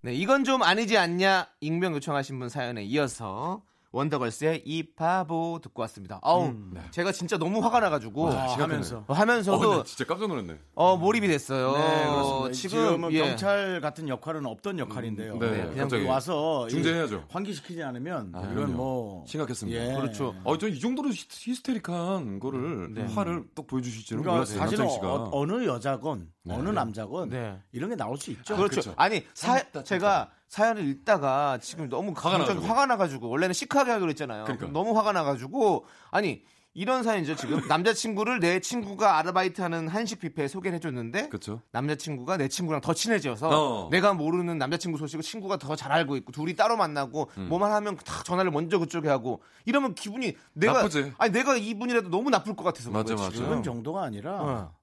네, 이건 좀 아니지 않냐? 익명 요청하신 분 사연에 이어서 원더걸스의 이 바보 듣고 왔습니다. 아우, 제가 진짜 너무 화가 나가지고 와, 하면서. 어, 하면서도 어, 나 진짜 깜짝 놀랐네. 어, 몰입이 됐어요. 네, 그렇습니다. 지금 예. 경찰 같은 역할은 없던 역할인데요. 음, 네, 그냥 갑자기 와서 이 중재해야죠. 환기시키지 않으면 아, 이건 그럼요. 뭐 심각했습니다. 예. 그렇죠. 어, 저이 정도로 히- 히스테릭한 거를 네. 화를 또 보여주실 줄은 그러니까 몰랐어요. 씨가. 어, 어느 여자건 네. 어느 남자건 네. 이런 게 나올 수 있죠. 그렇죠. 그렇죠. 아니, 사, 제가 사연을 읽다가 지금 너무 화가 나가지고. 화가 나가지고 원래는 시크하게 하기로 했잖아요. 그러니까. 너무 화가 나가지고 아니 이런 사연이죠 지금 남자친구를 내 친구가 아르바이트하는 한식 뷔페에 소개를 해줬는데 그렇죠. 남자친구가 내 친구랑 더 친해져서 어. 내가 모르는 남자친구 소식을 친구가 더 잘 알고 있고 둘이 따로 만나고 음. 뭐만 하면 다 전화를 먼저 그쪽에 하고 이러면 기분이 내가 나쁘지. 아니 내가 이분이라도 너무 나쁠 것 같아서 그런 맞아, 맞아. 지금. 정도가 아니라 어.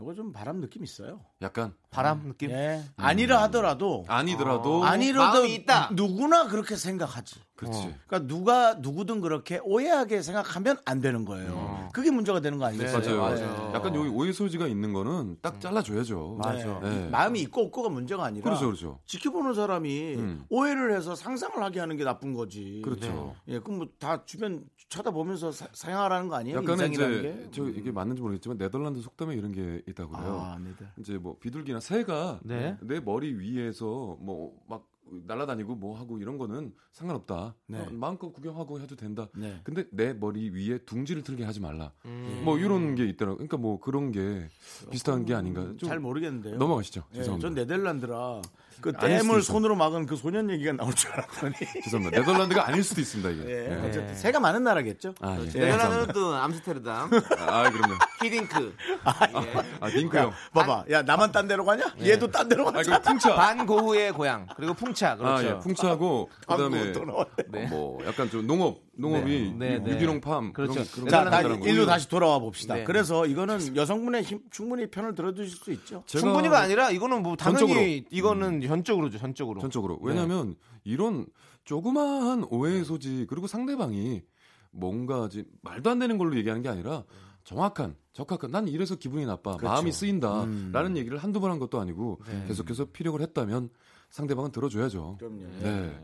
이거 좀 바람 느낌 있어요. 약간 바람 느낌. 예. 아니라 하더라도 아니더라도 아니라도 마음이 있다. 누구나 그렇게 생각하지. 그렇지. 그러니까 누가 누구든 그렇게 오해하게 생각하면 안 되는 거예요. 그게 문제가 되는 거 아니겠어요? 맞아요. 네. 맞아요. 약간 여기 오해 소지가 있는 거는 딱 잘라줘야죠. 맞아. 네. 마음이 있고 없고가 문제가 아니라 그렇죠, 그렇죠. 지켜보는 사람이 음. 오해를 해서 상상을 하게 하는 게 나쁜 거지. 그렇죠. 예, 그럼 뭐 다 주변 쳐다보면서 사, 사용하라는 거 아니에요? 약간은 이제 게? 저 이게 맞는지 모르겠지만 네덜란드 속담에 이런 게 있다고 그래요. 아, 네네. 이제 뭐 비둘기나 새가 네. 내 머리 위에서 뭐 막 날아다니고 뭐 하고 이런 거는 상관없다. 네. 어, 마음껏 구경하고 해도 된다. 네. 근데 내 머리 위에 둥지를 틀게 하지 말라. 음. 뭐 이런 게 있더라고. 그러니까 뭐 그런 게 비슷한 게 아닌가. 좀잘 모르겠는데요. 넘어가시죠. 예, 죄송합니다. 전 네덜란드라 그 댐을. 손으로 막은 그 소년 얘기가 나올 줄 알았더니. 죄송합니다. 네덜란드가 아닐 수도 있습니다 이게. 예, 예. 어쨌든 새가 많은 나라겠죠. 아, 예. 네덜란드는 또 암스테르담, 아, 그럼요. 히딩크, 아, 딩크 형. 봐봐, 야 나만 딴 데로 가냐? 얘도 딴 데로 아, 가냐? 그 풍차. 반고흐의 고향 그리고 풍차 그렇죠. 아, 예. 풍차하고 그다음에 광고 또 나왔네. 네. 어, 뭐 약간 좀 농업, 농업이 네, 네. 유기농 팜 그렇죠. 그런, 자, 거. 일로 다시 돌아와 봅시다. 네. 그래서 이거는 여성분의 힘, 충분히 편을 들어주실 수 있죠. 충분히가 아니라 이거는 뭐 당연히 전적으로. 음. 이거는 전적으로죠 전적으로. 전적으로. 네. 왜냐하면 이런 조그마한 오해의 소지 그리고 상대방이 뭔가 지금 말도 안 되는 걸로 얘기하는 게 아니라 정확한 적합한 난 이래서 기분이 나빠 그렇죠. 마음이 쓰인다라는 음. 얘기를 한두 번 한 것도 아니고 네. 계속해서 피력을 했다면 상대방은 들어줘야죠. 그럼요. 네.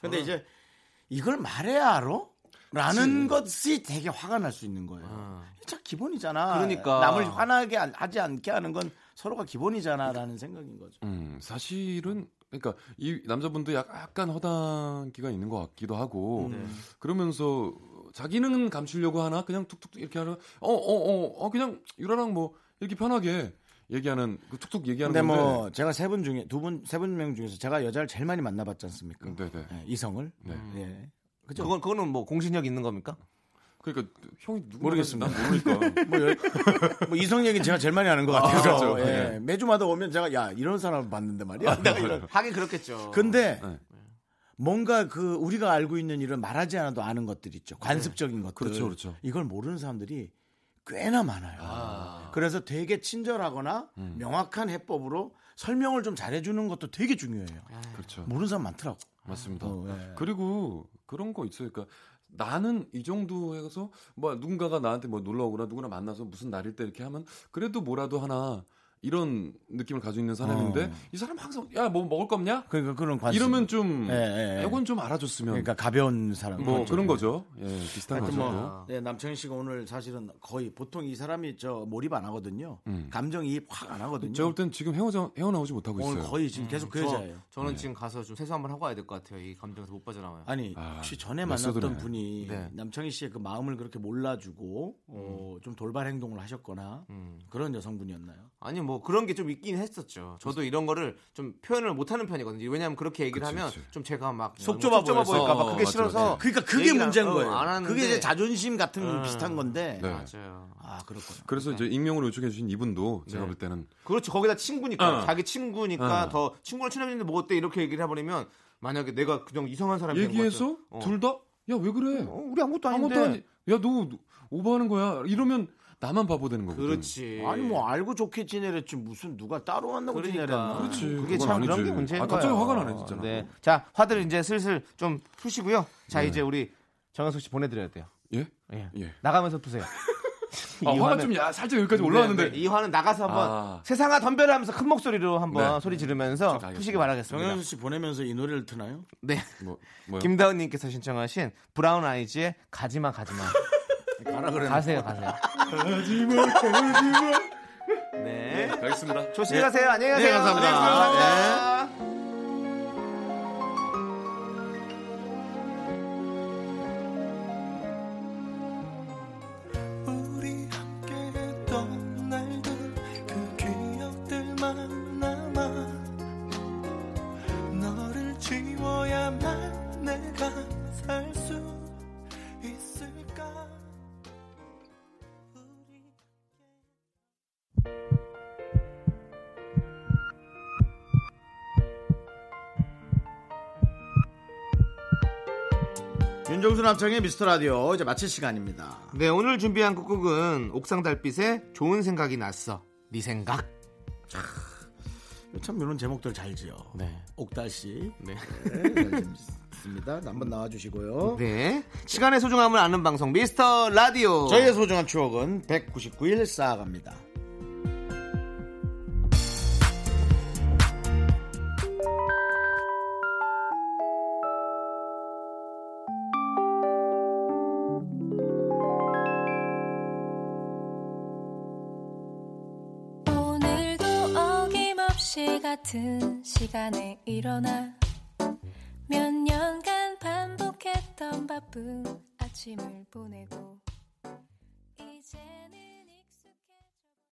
근데 이제 이걸 말해야 알아? 라는 것이 되게 화가 날 수 있는 거예요. 아. 참 기본이잖아. 그러니까. 남을 화나게 안- 하지 않게 하는 건 서로가 기본이잖아라는 생각인 거죠. 음, 사실은 그러니까 이 남자분도 약- 약간 허당기가 있는 것 같기도 하고 네. 그러면서 자기는 감추려고 하나 그냥 툭툭 이렇게 하나 어어 어 어, 그냥 유라랑 뭐 이렇게 편하게 얘기하는 그 툭툭 얘기하는 근데 건데 뭐 제가 세 분 중에 두 분 세 분 명 중에서 제가 여자를 제일 많이 만나봤지 않습니까? 네네 예, 이성을. 네. 예. 그죠? 그건 그거는 뭐 공신력 있는 겁니까? 그러니까 형이 누구 모르겠습니다. 난 모르니까 뭐, 여- 뭐 이성 얘기 제가 제일 많이 하는 것 같아서 아, 그렇죠. 예. 네. 매주마다 오면 제가 야 이런 사람을 봤는데 말이야. 내가 이런. 하긴 그렇겠죠. 근데 네. 뭔가 그 우리가 알고 있는 이런 말하지 않아도 아는 것들 있죠. 관습적인 것들. 그렇죠, 그렇죠. 이걸 모르는 사람들이 꽤나 많아요. 그래서 되게 친절하거나 음. 명확한 해법으로 설명을 좀 잘해주는 것도 되게 중요해요. 그렇죠 모르는 사람 많더라고. 맞습니다. 어, 예. 그리고 그런 거 있어요. 그러니까 나는 이 정도 해서 뭐 누군가가 나한테 뭐 놀러 오거나 누구나 만나서 무슨 날일 때 이렇게 하면 그래도 뭐라도 하나 이런 느낌을 가지고 있는 사람인데 어. 이 사람 항상 야 뭐 먹을 거 없냐? 그러니까 그런 관심. 이러면 좀 예, 예, 예. 이건 좀 알아줬으면 그러니까 가벼운 사람. 뭐 그렇죠. 그런 거죠. 예, 비슷한 하여튼 거죠. 뭐, 네, 남창희 씨가 오늘 사실은 거의 보통 이 사람이 저 몰입 안 하거든요. 음. 감정이입 확 안 하거든요. 제가 볼 땐 지금 헤어져 헤어나오지 못하고 오늘 있어요. 거의 지금 계속 그 저- 여자예요. 저 는 네. 지금 가서 좀 세수 한번 하고 와야 될 것 같아요. 이 감정에서 못 빠져나와요. 아니 혹시 전에. 만났던 분이 네. 남창희 씨의 그 마음을 그렇게 몰라주고 음. 어, 좀 돌발 행동을 하셨거나 그런 여성분이었나요? 아니 뭐 그런 게 좀 있긴 했었죠. 저도 이런 거를 좀 표현을 못하는 편이거든요. 왜냐하면 그렇게 얘기를 하면 좀 제가 막속 너무 좁아 보여서. 보일까 봐 어, 그게 맞아, 싫어서. 그러니까 그게 문제인 안- 어, 거예요. 안 하는데 그게 이제 자존심 같은 음. 비슷한 건데. 네. 맞아요. 아 그렇구나. 그래서 이제 익명으로 요청해 주신 이분도 제가 네. 볼 때는 그렇죠. 거기다 친구니까 어. 자기 친구니까 어. 더 친구랑 친해지는데 뭐 어때 이렇게 얘기를 해버리면 만약에 내가 그냥 이상한 사람이 된 얘기해서. 어. 둘다 야 왜 그래? 우리 아무것도 아닌데. 아무것도 아니. 야너 오버하는 거야. 이러면 나만 바보 되는 거거든. 그렇지. 아니 뭐 알고 좋게 지내랬지 무슨 누가 따로 만나고 지내랬나? 그러니까. 그렇지. 그게 참 그런 아니지. 게 문제인 아, 거예요. 갑자기 화가 나네, 진짜. 네. 자, 화들 이제 슬슬 좀 푸시고요. 자, 네. 이제 우리 정현석 씨 보내드려야 돼요. 예? 예. 예. 나가면서 푸세요. 아, 이 화가 화는- 좀 야, 살짝 여기까지 올라왔는데. 네, 네. 이 화는 나가서 한번 아. 세상아 덤벼라 하면서 큰 목소리로 한번 네. 소리 지르면서 푸시기 바라겠습니다. 정현수 씨 보내면서 이 노래를 트나요? 네. 뭐 뭐요? 김다은님께서 신청하신 브라운 아이즈의 가지마 가지마. 가라 그래. 가세요 가세요. 가지마 가지마. 네. 가겠습니다. 조심히 네. 가세요. 안녕히 네, 가세요. 감사합니다. 네, 감사합니다. 남창의 미스터 라디오 이제 마칠 시간입니다. 네, 오늘 준비한 곡은 옥상 달빛의 좋은 생각이 났어. 네 생각. 참 이런 제목들 잘 지어. 네. 옥달 씨. 네. 네, 재밌습니다. 한번 나와주시고요. 네. 시간의 소중함을 아는 방송 미스터 라디오. 저희의 소중한 추억은 199일 쌓아갑니다. 같은 시간에 일어나 몇 년간 반복했던 바쁜 아침을 보내고